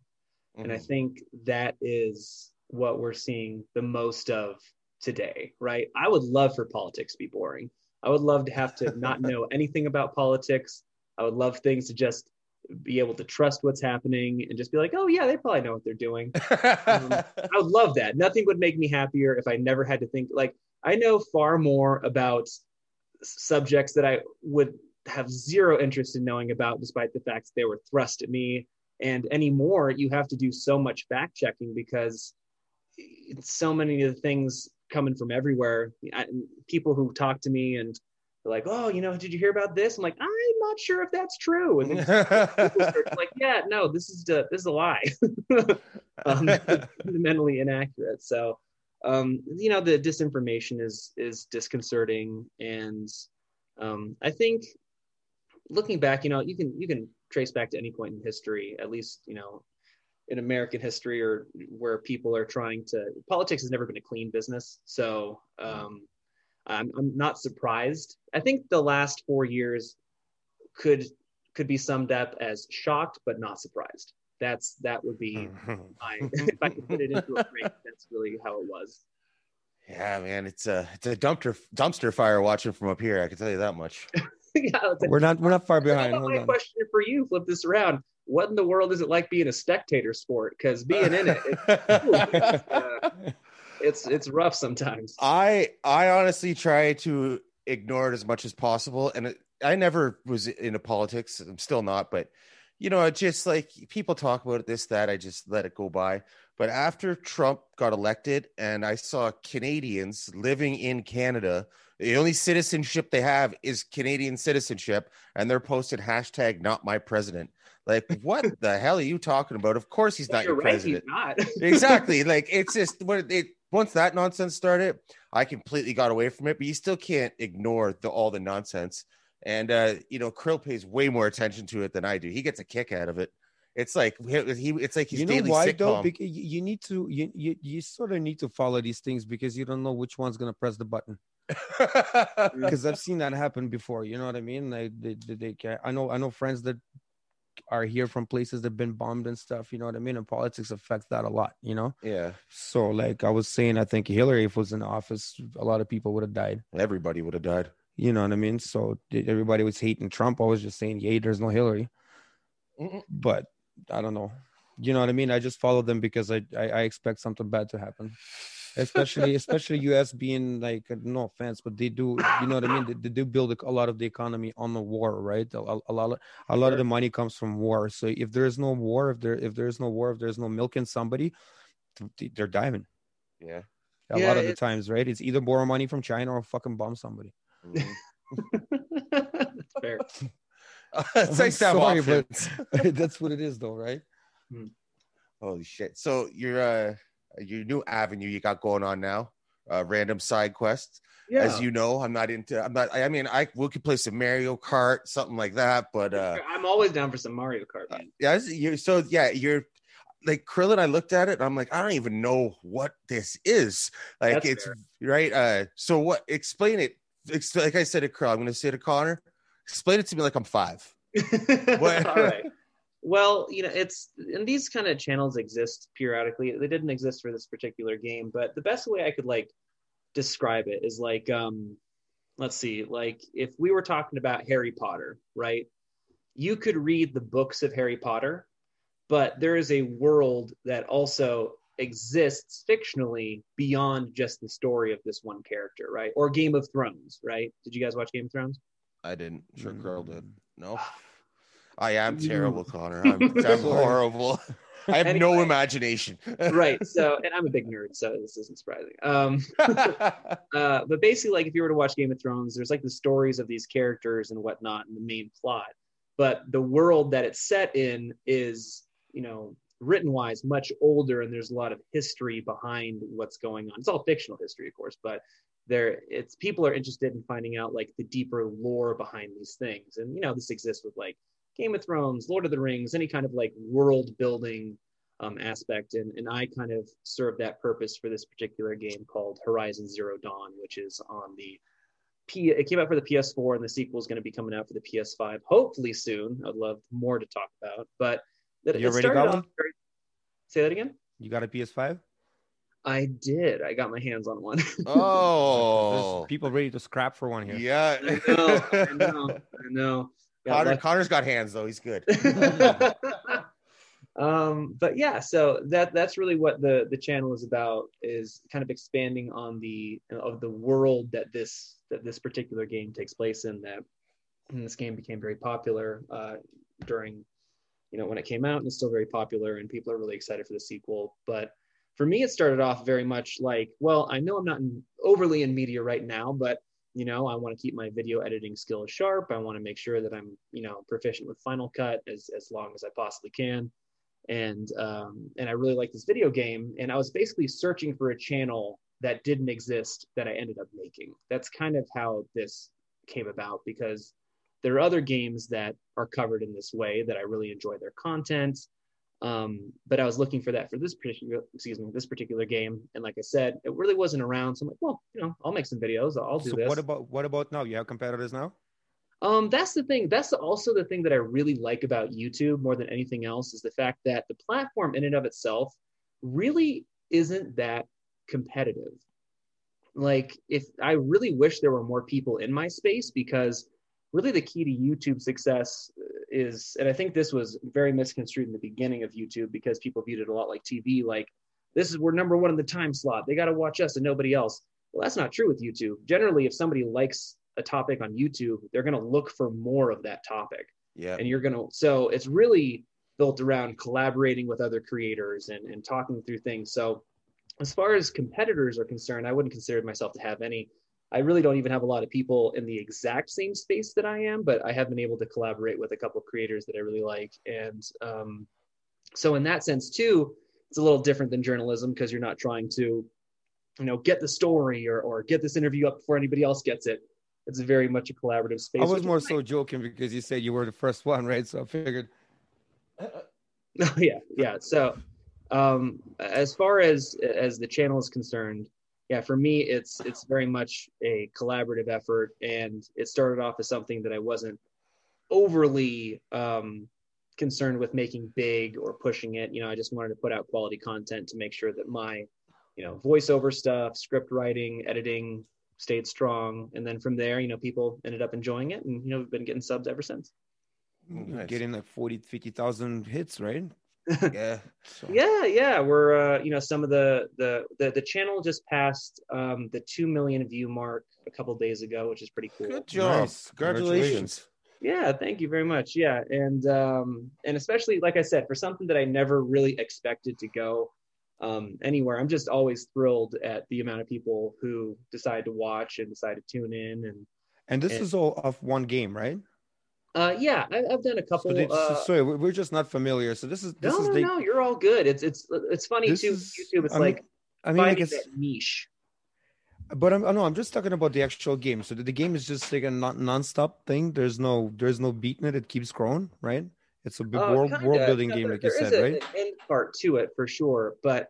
Mm-hmm. And I mm-hmm. think that is what we're seeing the most of today, right? I would love for politics to be boring. I would love to have to not [LAUGHS] know anything about politics. I would love things to just be able to trust what's happening and just be like, oh, yeah, they probably know what they're doing. [LAUGHS] um, I would love that. Nothing would make me happier if I never had to think. Like, I know far more about subjects that I would have zero interest in knowing about, despite the fact that they were thrust at me and anymore you have to do so much fact checking because so many of the things coming from everywhere I, people who talk to me and they're like oh you know did you hear about this? I'm like i'm not sure if that's true. And [LAUGHS] like yeah no this is the, this is a lie. [LAUGHS] Um, [LAUGHS] fundamentally inaccurate. So um, you know the disinformation is is disconcerting. And um, i think looking back you know you can you can trace back to any point in history, at least, you know, in American history or where people are trying to, politics has never been a clean business. So um, I'm, I'm not surprised. I think the last four years could could be summed up as shocked but not surprised. That's that would be my if I could put it into a frame, [LAUGHS] that's really how it was. Yeah, man, it's a it's a dumpster dumpster fire watching from up here. I can tell you that much. [LAUGHS] yeah, we're not we're not far behind. my on. question for you, flip this around. What in the world is it like being a spectator sport? Because being in it, it's, [LAUGHS] uh, it's it's rough sometimes. I I honestly try to ignore it as much as possible, and it, I never was into politics. I'm still not, but you know, it's just like people talk about it, this, that. I just let it go by. But after Trump got elected, and I saw Canadians living in Canada the only citizenship they have is Canadian citizenship, and they're posted hashtag not my president. Like, [LAUGHS] what the hell are you talking about? Of course he's not your right, president. not. [LAUGHS] exactly. Like it's just what it once that nonsense started, I completely got away from it, but you still can't ignore the all the nonsense. And uh, you know, Krill pays way more attention to it than I do. He gets a kick out of it. It's like he, it's like he's you know daily why sitcom. though? Because you need to you, you you sort of need to follow these things because you don't know which one's gonna press the button. [LAUGHS] because I've seen that happen before. You know what I mean? Like they, they, they, I know, I know friends that are here from places that've been bombed and stuff. You know what I mean? And politics affects that a lot. You know? Yeah. So, like I was saying, I think Hillary, if was in office, a lot of people would have died. Everybody would have died. You know what I mean? So everybody was hating Trump. I was just saying, "Yay, there's no Hillary." Mm-mm. But I don't know. You know what I mean? I just follow them because I, I, I expect something bad to happen especially especially us being like no offense but they do you know what i mean? They, they do build a lot of the economy on the war right? A, a, lot of, a lot of the money comes from war. So if there's no war if there if there's no war if there's no milking somebody they're diving. Yeah. A yeah, lot of the times right? It's either borrow money from china or fucking bomb somebody. Mm-hmm. [LAUGHS] that's fair. [LAUGHS] [LAUGHS] It's like sorry, but that's what it is though right? Hmm. holy shit. So you're uh your new avenue you got going on now, uh, random side quests. Yeah. As you know, I'm not into. I'm not. I mean, I we could play some Mario Kart, something like that. But uh, I'm always down for some Mario Kart. Man. Yeah, you so yeah, you're like Krill and I looked at it and I'm like, I don't even know what this is. Like That's it's fair. right. Uh so what explain it. like I said to Krill, I'm gonna say to Conner, explain it to me like I'm five. [LAUGHS] what? All right. Well, you know, it's and these kind of channels exist periodically. They didn't exist for this particular game, but the best way I could like describe it is like um let's see, like if we were talking about Harry Potter, right? You could read the books of Harry Potter, but there is a world that also exists fictionally beyond just the story of this one character, right? Or Game of Thrones, right? Did you guys watch Game of Thrones? I didn't. Sure, Mm. girl did. No. I am terrible, [LAUGHS] Conner. I'm, I'm horrible. I have no imagination. [LAUGHS] right. So, and I'm a big nerd, so this isn't surprising. Um, [LAUGHS] uh, but basically, like if you were to watch Game of Thrones, there's like the stories of these characters and whatnot and the main plot. But the world that it's set in is, you know, written wise much older, and there's a lot of history behind what's going on. It's all fictional history, of course, but there it's people are interested in finding out like the deeper lore behind these things. And you know, this exists with like Game of Thrones, Lord of the Rings, any kind of like world building um, aspect. And, and I kind of serve that purpose for this particular game called Horizon Zero Dawn, which is on the P. It came out for the PS4, and the sequel is going to be coming out for the PS5, hopefully soon. I'd love more to talk about, but it, You it already started got one? very- Say that again. You got a PS5? I did. I got my hands on one. [LAUGHS] oh. There's people ready to scrap for one here. Yeah. I know. I know. [LAUGHS] I know. Got Conner. Conner's got hands though. He's good. [LAUGHS] um but yeah so that that's really what the the channel is about is kind of expanding on the of the world that this that this particular game takes place in that and this game became very popular uh during you know when it came out and it's still very popular and people are really excited for the sequel but for me it started off very much like well i know i'm not in, overly in media right now but you know i want to keep my video editing skills sharp. I want to make sure that i'm you know proficient with final cut as, as long as i possibly can. And um, and i really like this video game and i was basically searching for a channel that didn't exist that i ended up making. That's kind of how this came about because there are other games that are covered in this way that i really enjoy their content um, but I was looking for that for this particular, excuse me, this particular game. And like I said, it really wasn't around. So I'm like, well, you know, I'll make some videos. I'll do So this. what about what about now? You have competitors now? Um, that's the thing. That's also the thing that I really like about YouTube more than anything else is the fact that the platform in and of itself really isn't that competitive. Like, if I really wish there were more people in my space because really the key to YouTube success is, and I think this was very misconstrued in the beginning of YouTube because people viewed it a lot like TV, like this is we're number one in the time slot. They got to watch us and nobody else. Well, that's not true with YouTube. Generally, if somebody likes a topic on YouTube, they're going to look for more of that topic. Yeah. And you're going to, so it's really built around collaborating with other creators and, and talking through things. So, as far as competitors are concerned, I wouldn't consider myself to have any. I really don't even have a lot of people in the exact same space that I am, but I have been able to collaborate with a couple of creators that I really like. And um, so, in that sense, too, it's a little different than journalism because you're not trying to, you know, get the story or, or get this interview up before anybody else gets it. It's very much a collaborative space. I was more so joking because you said you were the first one, right? So I figured [LAUGHS] yeah, yeah. So, um, as far as as the channel is concerned, yeah, for me, it's it's very much a collaborative effort, and it started off as something that I wasn't overly um, concerned with making big or pushing it. You know, I just wanted to put out quality content to make sure that my, you know, voiceover stuff, script writing, editing stayed strong, and then from there, you know, people ended up enjoying it, and you know, we've been getting subs ever since. Nice. getting like 40, 50,000 hits, right? Yeah. [LAUGHS] So Yeah, yeah, we're uh, you know some of the the the, the channel just passed um, the two million view mark a couple days ago, which is pretty cool. Good job. Nice. Congratulations. Yeah, thank you very much. Yeah, and um, and especially like I said, for something that I never really expected to go um, anywhere, I'm just always thrilled at the amount of people who decide to watch and decide to tune in. And And this And- is all of one game, right? Uh, yeah, I, I've done a couple. So, uh, so sorry, we- we're just not familiar. So this is this no, is no, the. no, you're all good. It's it's it's funny too. is- YouTube, it's I mean, like I mean, I guess, that niche. but I'm no, I'm just talking about the actual game. So the, the game is just like a non non-stop thing. There's no there's no beat in it. It keeps growing, right? It's a big Uh, world kinda. world building game, like you said, a- right? End part to it for sure, but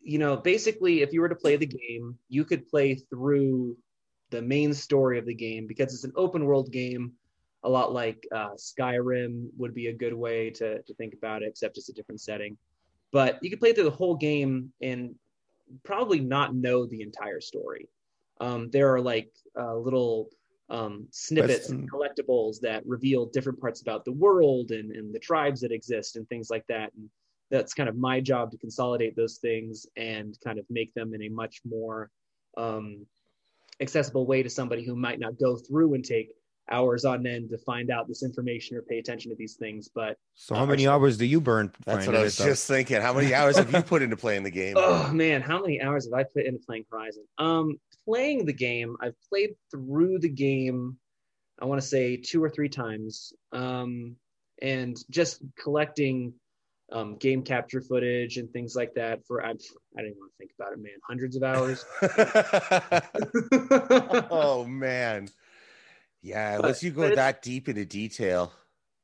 you know, basically, if you were to play the game, you could play through the main story of the game because it's an open world game. A lot like uh, Skyrim would be a good way to to think about it, except it's a different setting. But you could play through the whole game and probably not know the entire story. Um, there are like uh, little um, snippets and collectibles that reveal different parts about the world and, and the tribes that exist and things like that. And that's kind of my job to consolidate those things and kind of make them in a much more um, accessible way to somebody who might not go through and take hours on end to find out this information or pay attention to these things. But so, how uh, many hours do you burn? That's what I was just thinking. How many hours have you put into playing the game? [LAUGHS] Oh man, how many hours have I put into playing Horizon? Um, playing the game, I've played through the game. I want to say two or three times, um, and just collecting um, game capture footage and things like that. For I, I didn't want to think about it, man. Hundreds of hours. [LAUGHS] [LAUGHS] oh man yeah, but, unless you go that deep into detail.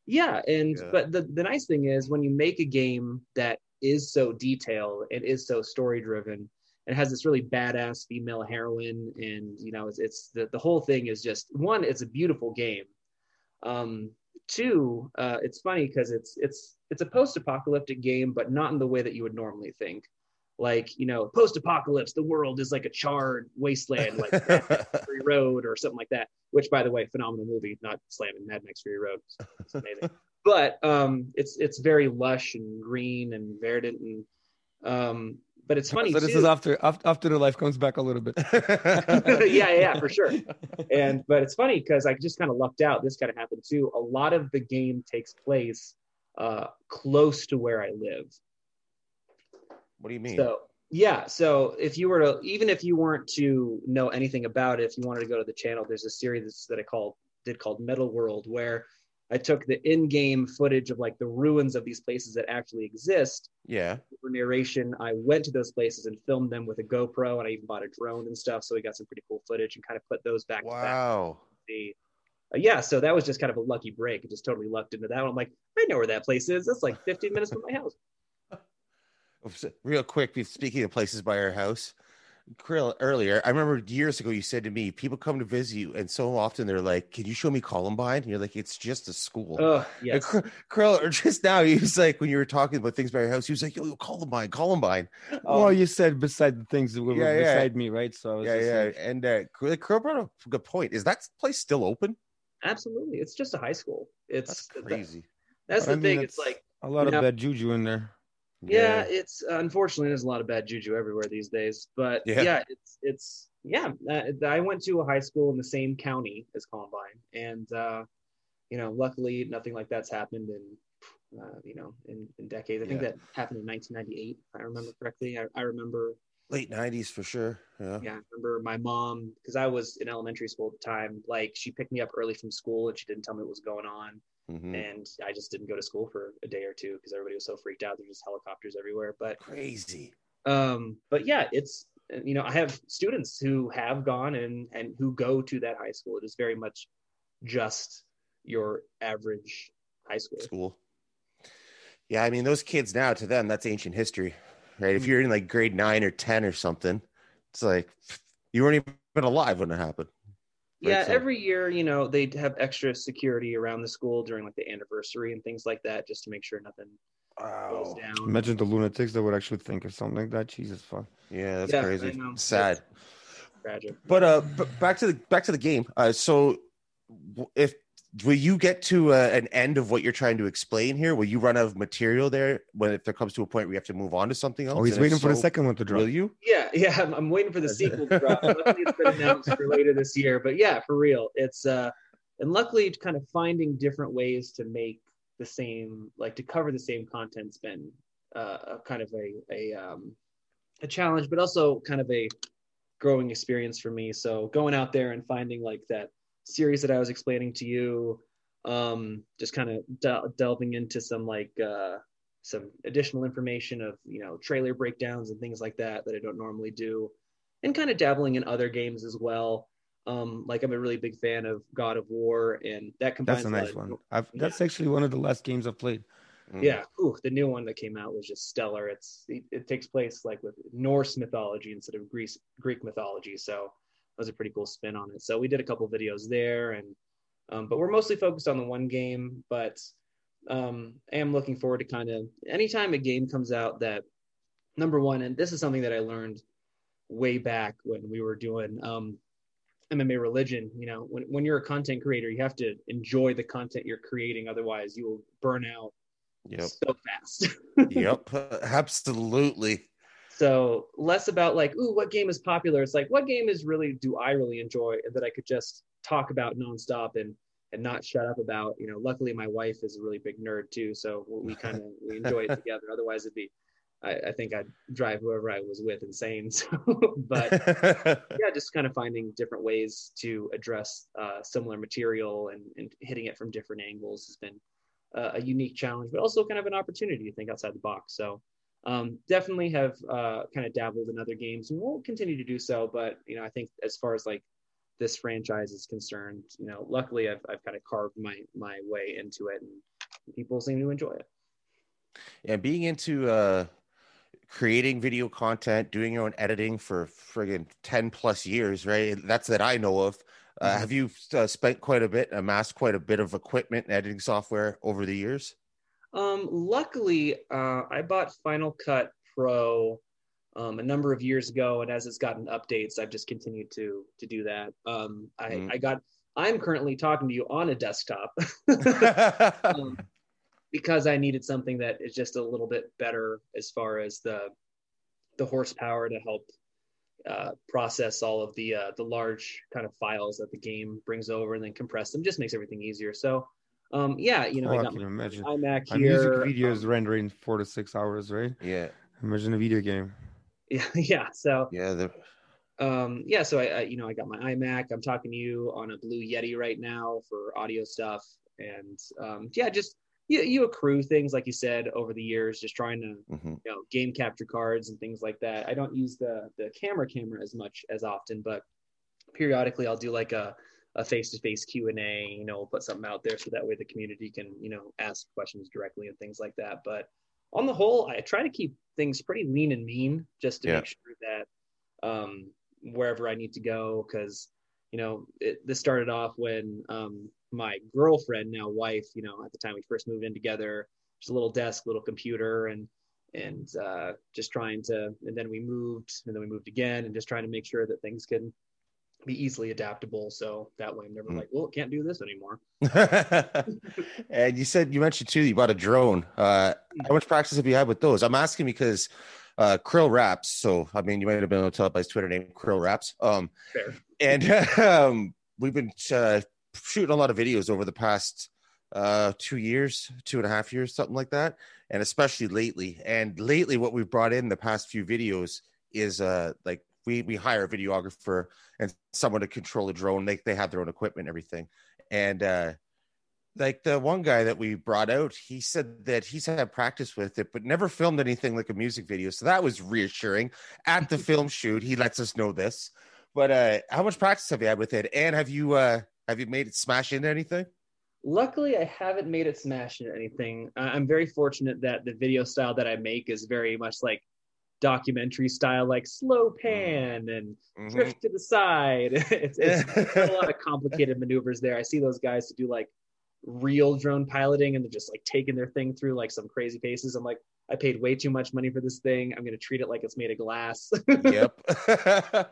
Yeah, and yeah. but the, the nice thing is when you make a game that is so detailed and is so story driven and has this really badass female heroine and you know it's, it's the, the whole thing is just one it's a beautiful game um two uh it's funny because it's it's it's a post-apocalyptic game but not in the way that you would normally think like you know post-apocalypse the world is like a charred wasteland like [LAUGHS] Fury road or something like that which by the way phenomenal movie not slamming mad max fury road. It's [LAUGHS] amazing. But um it's it's very lush and green and verdant and um but it's funny so this too. is after after the life comes back a little bit. [LAUGHS] Yeah yeah for sure. And but it's funny because i just kind of lucked out this kind of happened too. A lot of the game takes place uh close to where i live what do you mean? So yeah, so if you were to even if you weren't to know anything about it, if you wanted to go to the channel, there's a series that I called did called Metal World where I took the in-game footage of like the ruins of these places that actually exist. Yeah. For narration, I went to those places and filmed them with a GoPro, and I even bought a drone and stuff. So we got some pretty cool footage and kind of put those back. Wow. The, uh, yeah, so that was just kind of a lucky break. It just totally lucked into that. I'm like, I know where that place is. That's like 15 minutes from my house real quick, speaking of places by our house, Krill, earlier, I remember years ago you said to me, people come to visit you, and so often they're like, Can you show me Columbine? And you're like, It's just a school. Oh, yes. Krill, or just now, he was like, when you were talking about things by your house, he was like, Yo, Columbine, Columbine. Um, well, you said beside the things that were yeah, beside yeah. me, right? So, yeah, yeah. Like... And uh, Krill brought up a good point. Is that place still open? Absolutely. It's just a high school. It's that's crazy. That, that's the I mean, thing. It's like a lot of know, bad juju in there yeah, it's unfortunately there's a lot of bad juju everywhere these days. But yeah, yeah it's it's yeah. Uh, I went to a high school in the same county as Columbine, and uh, you know, luckily nothing like that's happened in uh, you know in, in decades. I think yeah. that happened in 1998, if I remember correctly. I, I remember late 90s for sure. Yeah, yeah. I remember my mom because I was in elementary school at the time. Like she picked me up early from school and she didn't tell me what was going on Mm-hmm. And I just didn't go to school for a day or two because everybody was so freaked out. There's just helicopters everywhere. But crazy. Um, but yeah, it's you know, I have students who have gone and and who go to that high school. It is very much just your average high school. School. Yeah, I mean those kids now to them that's ancient history. Right? If mm-hmm. you're in like grade 9 or 10 or something, it's like you weren't even alive when it happened. Yeah, so. every year, you know, they have extra security around the school during like the anniversary and things like that, just to make sure nothing wow. goes down. Imagine the lunatics that would actually think of something like that. Jesus fuck. Yeah, that's yeah, crazy. Sad. tragic. But uh, but back to the back to the game. Uh, so if will you get to uh, an end of what you're trying to explain here? Will you run out of material there when if there comes to a point where you have to move on to something else? Oh, he's waiting for the second one to drop. Will you? Yeah, yeah. I'm, I'm waiting for the sequel to drop. luckily, it's been announced for later this year. But yeah, for real, it's uh, and luckily, kind of finding different ways to make the same, like to cover the same content's been uh, a kind of a a um, a challenge, but also kind of a growing experience for me. So going out there and finding like that series that I was explaining to you, um, just kind of del- delving into some like uh, some additional information of you know trailer breakdowns and things like that that I don't normally do, and kind of dabbling in other games as well. Um, like I'm a really big fan of God of War, and that combines. That's a nice one. I've, that's yeah. actually one of the last games I've played. Mm. Yeah, Ooh, the new one that came out was just stellar. It's it, it, takes place like with Norse mythology instead of Greece Greek mythology, so was a pretty cool spin on it. So we did a couple videos there, and um, but we're mostly focused on the one game. But um, I am looking forward to kind of anytime a game comes out that number one, and this is something that I learned way back when we were doing. Um, MMA religion. You know, when when you're a content creator, you have to enjoy the content you're creating. Otherwise, you will burn out Yep. so fast. [LAUGHS] yep. Absolutely. So less about like, ooh, what game is popular? It's like, what game is really do I really enjoy and that I could just talk about nonstop and and not shut up about. You know, luckily my wife is a really big nerd too, so we kind of we enjoy it [LAUGHS] together. Otherwise, it'd be, I, I think I'd drive whoever I was with insane. [LAUGHS] So, but [LAUGHS] yeah, just kind of finding different ways to address uh, similar material and, and hitting it from different angles has been uh, a unique challenge, but also kind of an opportunity to think outside the box. So um, definitely have uh, kind of dabbled in other games and we'll continue to do so. But, you know, I think as far as like this franchise is concerned, you know, luckily I've, I've kind of carved my, my way into it and people seem to enjoy it. Yeah, being into uh creating video content, doing your own editing for friggin' 10 plus years, right? That's that I know of. Uh, Mhm. Have you uh, spent quite a bit, amassed quite a bit of equipment and editing software over the years? Um, luckily, uh, I bought Final Cut Pro um, a number of years ago, and as it's gotten updates, I've just continued to to do that. Um, I, Mhm. I got. I'm currently talking to you on a desktop [LAUGHS] um, because I needed something that is just a little bit better as far as the the horsepower to help uh, process all of the uh, the large kind of files that the game brings over and then compress them. Just makes everything easier. So, um, yeah, you know, Oh, I I can my imagine. iMac A music here. video um, is rendering four to six hours, right? yeah, Imagine a video game. yeah, [LAUGHS] yeah. So yeah. The, um yeah so I, I you know i got my imac i'm talking to you on a blue yeti right now for audio stuff and um yeah just you, you accrue things like you said over the years just trying to mhm. you know game capture cards and things like that i don't use the the camera camera as much as often but periodically i'll do like a a face-to-face q&a you know we'll put something out there so that way the community can you know ask questions directly and things like that but on the whole i try to keep things pretty lean and mean just to Yeah. make sure that um wherever i need to go because you know it, this started off when um my girlfriend now wife you know at the time we first moved in together just a little desk little computer and and uh, just trying to and then we moved and then we moved again and just trying to make sure that things can be easily adaptable so that way i'm never Mm. like well it can't do this anymore [LAUGHS] and you said you mentioned too you bought a drone. Uh, how much practice have you had with those? I'm asking because uh, Krill Raps. So I mean, you might have been able to tell by his Twitter name, Krill Raps. Um, fair and [LAUGHS] um, we've been uh, shooting a lot of videos over the past uh, two years, two and a half years, something like that, and especially lately. And lately, what we've brought in the past few videos is uh, like we we hire a videographer and someone to control a drone. They they have their own equipment, and everything, and uh, like the one guy that we brought out, he said that he's had practice with it, but never filmed anything like a music video. So that was reassuring. At the [LAUGHS] film shoot, he lets us know this. But uh how much practice have you had with it? And have you uh have you made it smash into anything? luckily i haven't made it smash into anything i'm very fortunate that the video style that i make is very much like documentary style like slow pan and Mhm. drift to the side. [LAUGHS] It's, it's [LAUGHS] a lot of complicated maneuvers there. I see those guys to do like real drone piloting and they're just like taking their thing through like some crazy paces. I'm like i paid way too much money for this thing i'm going to treat it like it's made of glass yep.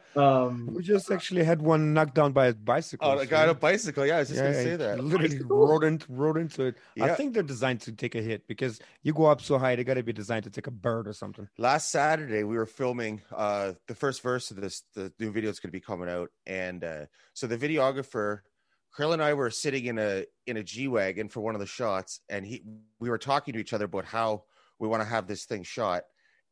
[LAUGHS] um We just actually had one knocked down by a bicycle. oh, the guy on a bicycle. Yeah, I was just gonna say that. Literally Bicycle? rode into, rode into it. I think they're designed to take a hit because you go up so high, they got to be designed to take a bird or something. last Saturday we were filming uh the first verse of this the new video is going to be coming out and uh so the videographer Krill and I were sitting in a in a G wagon for one of the shots and he we were talking to each other about how we want to have this thing shot.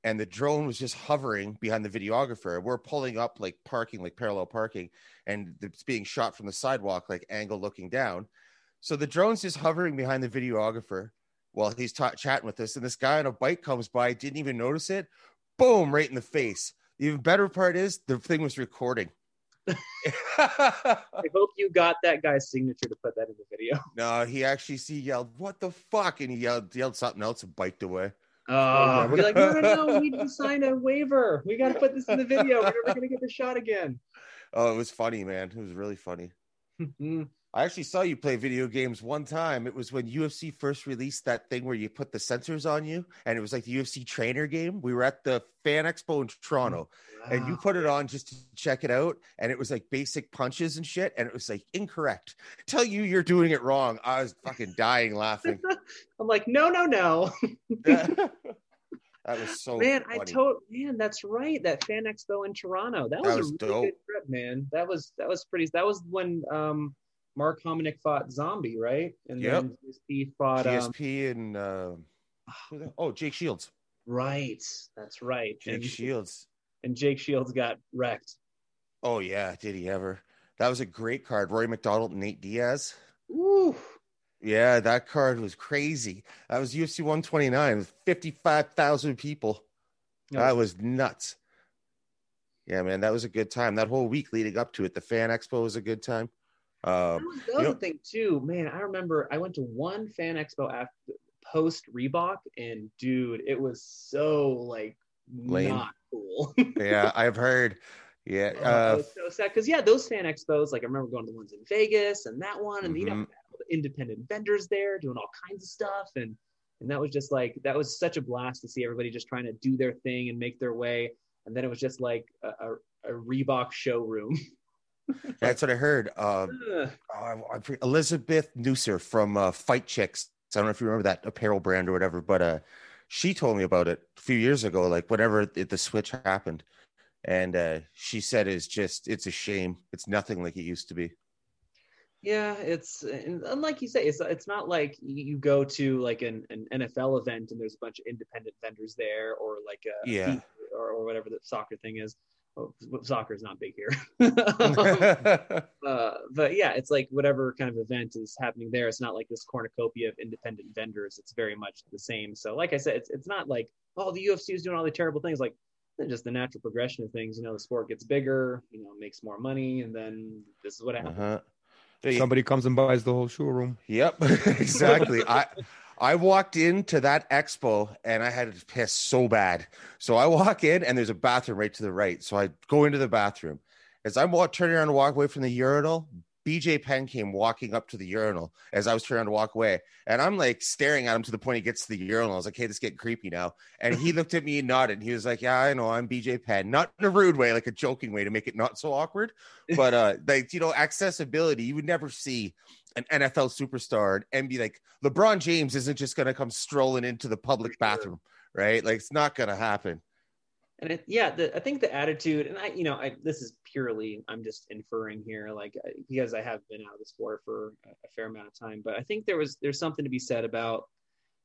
And the drone was just hovering behind the videographer. We're pulling up like parking like parallel parking and it's being shot from the sidewalk like angle looking down. So the drone's just hovering behind the videographer while he's ta- chatting with us and this guy on a bike comes by didn't even notice it. Boom right in the face. The even better part is the thing was recording i [LAUGHS] hope you got that guy's signature to put that in the video [LAUGHS] no he actually he yelled what the fuck and he yelled yelled something else and biked away Oh, be like, no, no, no, we need to [LAUGHS] sign a waiver. We got to put this in the video. We're never going to get the shot again. oh it was funny man it was really funny mm-hmm. I actually saw you play video games one time. It was when UFC first released that thing where you put the sensors on you, and it was like the UFC trainer game. We were at the Fan Expo in Toronto, and you put it on just to check it out, and it was like basic punches and shit, and it was like incorrect. Tell you you're doing it wrong. I was fucking dying laughing. [LAUGHS] I'm like, no, no, no. [LAUGHS] that was so man, I told man, that's right. That fan expo in Toronto. That was, was a really dope. good trip, man. That was that was pretty. That was when um Mark Hominick fought Zombie, right? And Yep. then GSP fought um, and uh, oh Jake Shields. right. That's right. Jake and, Shields. and Jake Shields got wrecked. Oh yeah, did he ever? That was a great card. Rory MacDonald Nate Diaz. Ooh. Yeah, that card was crazy. That was UFC 129 with 55,000 people. That was nuts. Yeah, man, that was a good time. That whole week leading up to it, the Fan Expo was a good time. That Um, was the other know- thing too, man. I remember I went to one fan expo after post Reebok, and dude, it was so like Lame. not cool. [LAUGHS] yeah, I've heard. Yeah, Oh, I uh, so sad because yeah, those fan expos, like I remember going to the ones in Vegas and that one, and you know, Mhm. the independent vendors there doing all kinds of stuff, and and that was just like that was such a blast to see everybody just trying to do their thing and make their way, and then it was just like a, a, a Reebok showroom. [LAUGHS] that's what I heard. Ugh. oh, I, I Elizabeth Nusser from uh, Fight Chicks. I don't know if you remember that apparel brand or whatever, but uh, she told me about it a few years ago, like whenever it, the switch happened. And uh, she said it's just, it's a shame. It's nothing like it used to be. Yeah, it's and like you say, it's it's not like you go to like an, an NFL event and there's a bunch of independent vendors there, or like a Yeah. Or, or whatever the soccer thing is. Well, soccer is not big here. [LAUGHS] [LAUGHS] uh, but yeah, it's like whatever kind of event is happening there. It's not like this cornucopia of independent vendors. It's very much the same. So, like I said, it's it's not like oh the UFC is doing all the terrible things. Like just the natural progression of things. You know, the sport gets bigger, you know, makes more money, and then this is what happens. uh-huh. Somebody comes and buys the whole showroom. Yep, [LAUGHS] exactly. I I walked into that expo and I had to piss so bad. So I walk in and there's a bathroom right to the right. So I go into the bathroom. As I'm turning around to walk away from the urinal, BJ Penn came walking up to the urinal as I was turning around to walk away. And I'm like staring at him to the point he gets to the urinal. I was like, hey, this is getting creepy now. And he [LAUGHS] looked at me and nodded. And he was like, yeah, I know. I'm BJ Penn. Not in a rude way, like a joking way to make it not so awkward. But uh, like, you know, accessibility, you would never see an NFL superstar and be like, LeBron James isn't just going to come strolling into the public bathroom, right? Like, it's not going to happen. and it, yeah the, i think the attitude and i you know i this is purely i'm just inferring here like uh, because i have been out of the sport for a a fair amount of time but i think there was there's something to be said about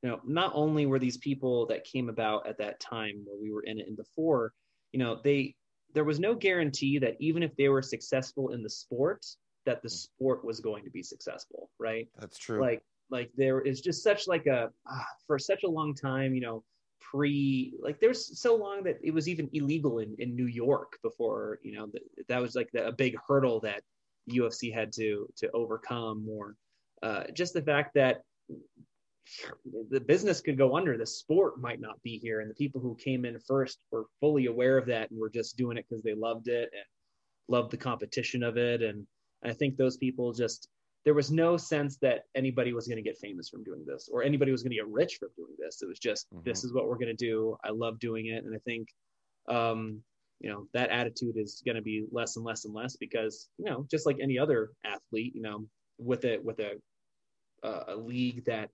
you know not only were these people that came about at that time where we were in it and before you know they there was no guarantee that even if they were successful in the sport that the sport was going to be successful right That's true. like like there is just such like a ah, for such a long time you know pre like there's so long that it was even illegal in in new york before you know that, that was like the, a big hurdle that ufc had to to overcome or uh, just the fact that the business could go under the sport might not be here and the people who came in first were fully aware of that and were just doing it because they loved it and loved the competition of it and i think those people just there was no sense that anybody was going to get famous from doing this or anybody was going to get rich from doing this it was just Mhm. this is what we're going to do i love doing it and i think um you know that attitude is going to be less and less and less because you know just like any other athlete you know with it with a uh, a league that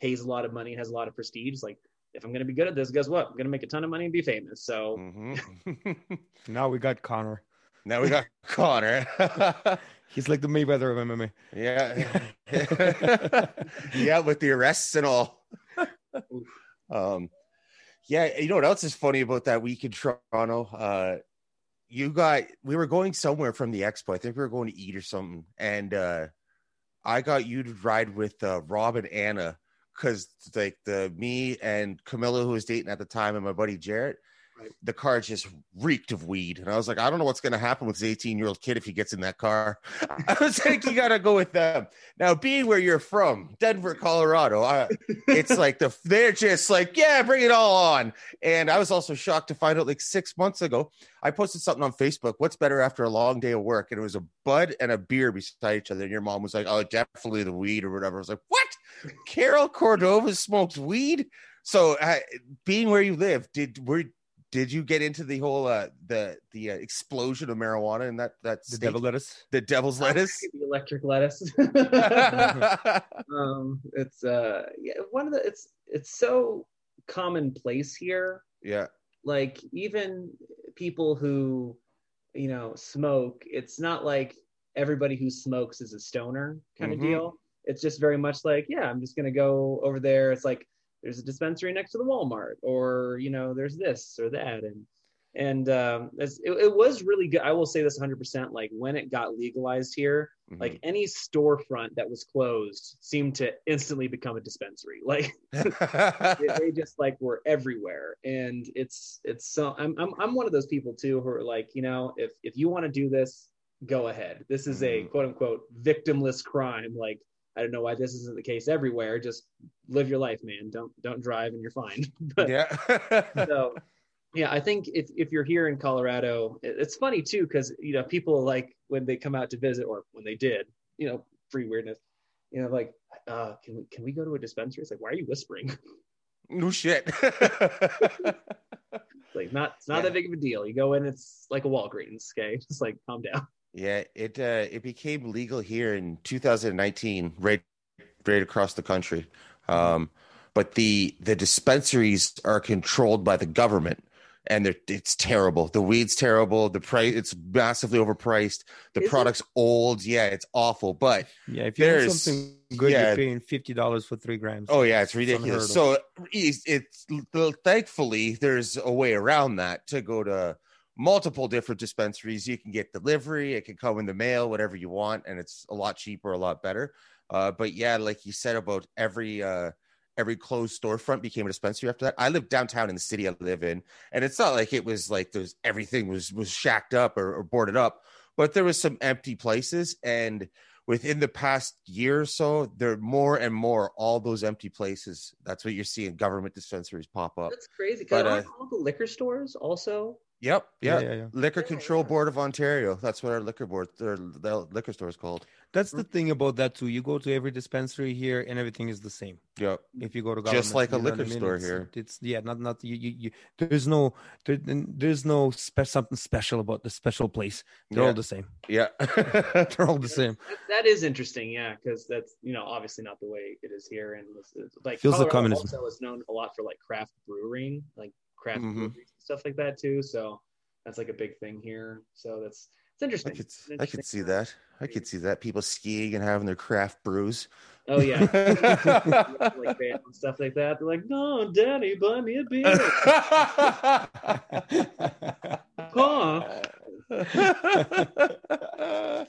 pays a lot of money has a lot of prestige like if i'm going to be good at this guess what i'm going to make a ton of money and be famous so Mhm. [LAUGHS] Now we got Conner. Now we got [LAUGHS] Conner. [LAUGHS] He's like the Mayweather of MMA. yeah. [LAUGHS] yeah, with the arrests and all. um, yeah, you know what else is funny about that week in Toronto? Uh, you got we were going somewhere from the expo. I think we were going to eat or something, and uh, I got you to ride with uh, Rob and Anna because like the me and Camilla who was dating at the time and my buddy Jarrett, Right. the car just reeked of weed. And I was like, I don't know what's going to happen with this 18 year old kid if he gets in that car. [LAUGHS] I was like, you got to go with them. Now, being where you're from, Denver, Colorado, I, it's [LAUGHS] like the they're just like, yeah, bring it all on. And I was also shocked to find out like six months ago, I posted something on Facebook. What's better after a long day of work? And it was a bud and a beer beside each other. And your mom was like, oh, definitely the weed or whatever. I was like, what? Carol Cordova smokes weed. So, uh, being where you live, did were did you get into the whole uh, the the uh, explosion of marijuana and that that The state? devil lettuce. the devil's lettuce? the electric lettuce. [LAUGHS] um, it's uh, yeah, one of the it's it's so commonplace here. yeah, Like even people who, you know, smoke. It's not like everybody who smokes is a stoner kind Mhm. of deal. It's just very much like, yeah, I'm just gonna go over there. It's like there's a dispensary next to the Walmart, or you know, there's this or that, and and um, it, it was really good. I will say this 100%. Like when it got legalized here, Mhm. like any storefront that was closed seemed to instantly become a dispensary. [LAUGHS] Like [LAUGHS] they, they just like were everywhere, and it's it's so. I'm I'm I'm one of those people too who are like, you know, if if you want to do this, go ahead. This is a Mhm. quote unquote victimless crime. Like I don't know why this isn't the case everywhere. Just live your life, man. Don't don't drive, and you're fine. [LAUGHS] but yeah. so [LAUGHS] yeah i think if, if you're here in colorado it's funny too because you know people like when they come out to visit or when they did you know free weirdness you know like uh can we can we go to a dispensary it's like why are you whispering [LAUGHS] no shit. Like not it's not Yeah. that big of a deal you go in it's like a walgreens okay just like calm down yeah, it uh, it became legal here in 2019, right right across the country. Um, but the the dispensaries are controlled by the government, and they're, it's terrible. The weed's terrible. The price it's massively overpriced. The Is it? product's old. Yeah, it's awful. But Yeah, if you want There's- something good, yeah. you're paying fifty dollars for three grams. Oh yeah, it's ridiculous. So it's, it's thankfully there's a way around that to go to multiple different dispensaries. You can get delivery, it can come in the mail, whatever you want, and it's a lot cheaper, a lot better. Uh, but yeah, like you said about every uh, every closed storefront became a dispensary after that. I live downtown in the city I live in, and it's not like it was like there's everything was was shacked up or, or boarded up, but there was some empty places and within the past year or so, there are more and more all those empty places. That's what you're seeing government dispensaries pop up. that's crazy because uh, all the liquor stores also Yep, yeah, yeah. yeah, yeah. Liquor Control. Board of Ontario. That's what our liquor board, their, their liquor store is called. That's the mm. thing about that too. You go to every dispensary here, and everything is the same. Yep. If you go to Just like a you I liquor mean? store It's- here. It's yeah, not not you. you, you there's no there, there's no spe- something special about the special place. They're Yeah. all the same. Yeah. [LAUGHS] They're all the same. That, that is interesting, yeah, because that's you know obviously not the way it is here, and it's, it's like Feels like Colorado communism. Also, is known a lot for like craft brewing, like craft Mhm. breweries and stuff like that too. So that's like a big thing here. So that's it's I interesting. could, It's an I could see that. I could see that. People skiing and having their craft brews. Oh yeah, [LAUGHS] like and stuff like that. They're like, no, Daddy, buy me a beer. Oh, [LAUGHS]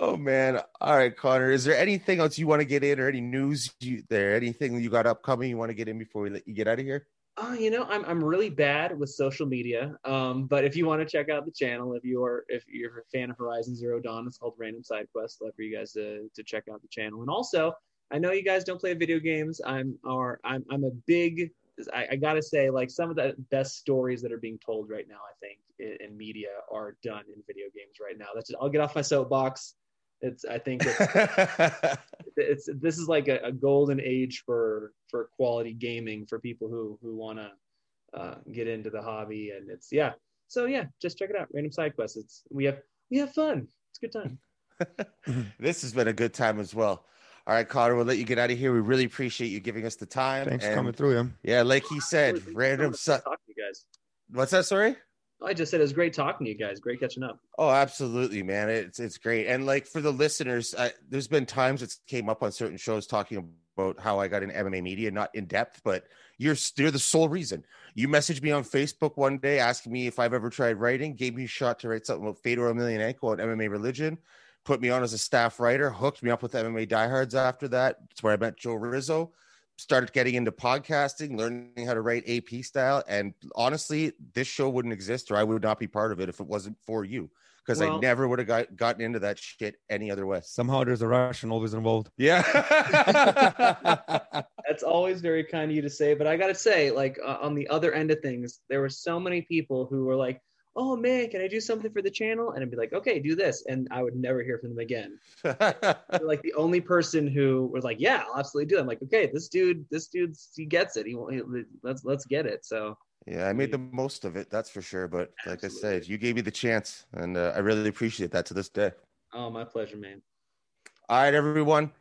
oh, man. All right, Conner. Is there anything else you want to get in or any news you there? Anything you got upcoming you want to get in before we let you get out of here? Oh, you know, I'm I'm really bad with social media. Um, but if you want to check out the channel, if you are if you're a fan of Horizon Zero Dawn, it's called Random Side Quest. Love for you guys to to check out the channel. And also, I know you guys don't play video games. I'm or I'm I'm a big I, I gotta say, like some of the best stories that are being told right now, I think, in, in media are done in video games right now. That's I'll get off my soapbox. It's I think it's [LAUGHS] it's this is like a, a golden age for for quality gaming for people who who want to uh, get into the hobby and it's yeah so yeah just check it out random side quests it's we have we have fun it's a good time [LAUGHS] this has been a good time as well. All right, Conner, we'll let you get out of here. We really appreciate you giving us the time. Thanks for and- coming through, him. Yeah, like he said, Really, random. it's Su- great talking to you guys What's that? Sorry. I just said it was great talking to you guys great catching up Oh, absolutely, man. It's it's great. And like for the listeners, I, there's been times it's came up on certain shows talking about how I got in MMA media, not in depth, but you're you're the sole reason. You messaged me on Facebook one day asking me if I've ever tried writing, gave me a shot to write something about Fedor Emelianenko on MMA religion, put me on as a staff writer, hooked me up with MMA diehards after that. It's where I met Joe Rizzo. Started getting into podcasting, learning how to write AP style. And honestly, this show wouldn't exist or I would not be part of it if it wasn't for you. Because I never would have got, gotten into that shit any other way. Somehow there's a Russian always involved. Yeah. [LAUGHS] That's always very kind of you to say, but I gotta say, like uh, on the other end of things, there were so many people who were like, "Oh man, can I do something for the channel?" And I'd be like, "Okay, do this," and I would never hear from them again. [LAUGHS] Like the only person who was like, "Yeah, I'll absolutely do." It. I'm like, "Okay, this dude, this dude, he gets it. He, won't- he let's let's get it." So yeah, I made the most of it. That's for sure. But like I said, you gave me the chance and uh, I really appreciate that to this day. Oh, my pleasure, man. All right, everyone.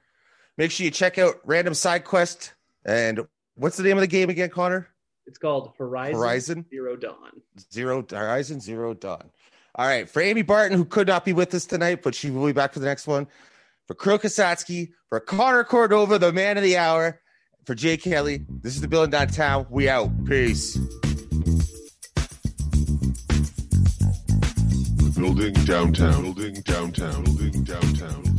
Make sure you check out Random Side Quest. And what's the name of the game again, Conner? It's called Horizon, Horizon Zero Dawn. Zero Horizon Zero Dawn. All right, for Amy Barton, who could not be with us tonight, but she will be back for the next one. For Kro Kasatskiy, for Conner Cordova, the man of the hour, for Jay Kelly, this is the Building Downtown. We out. Peace. Building downtown. Building downtown. Building downtown. Building downtown.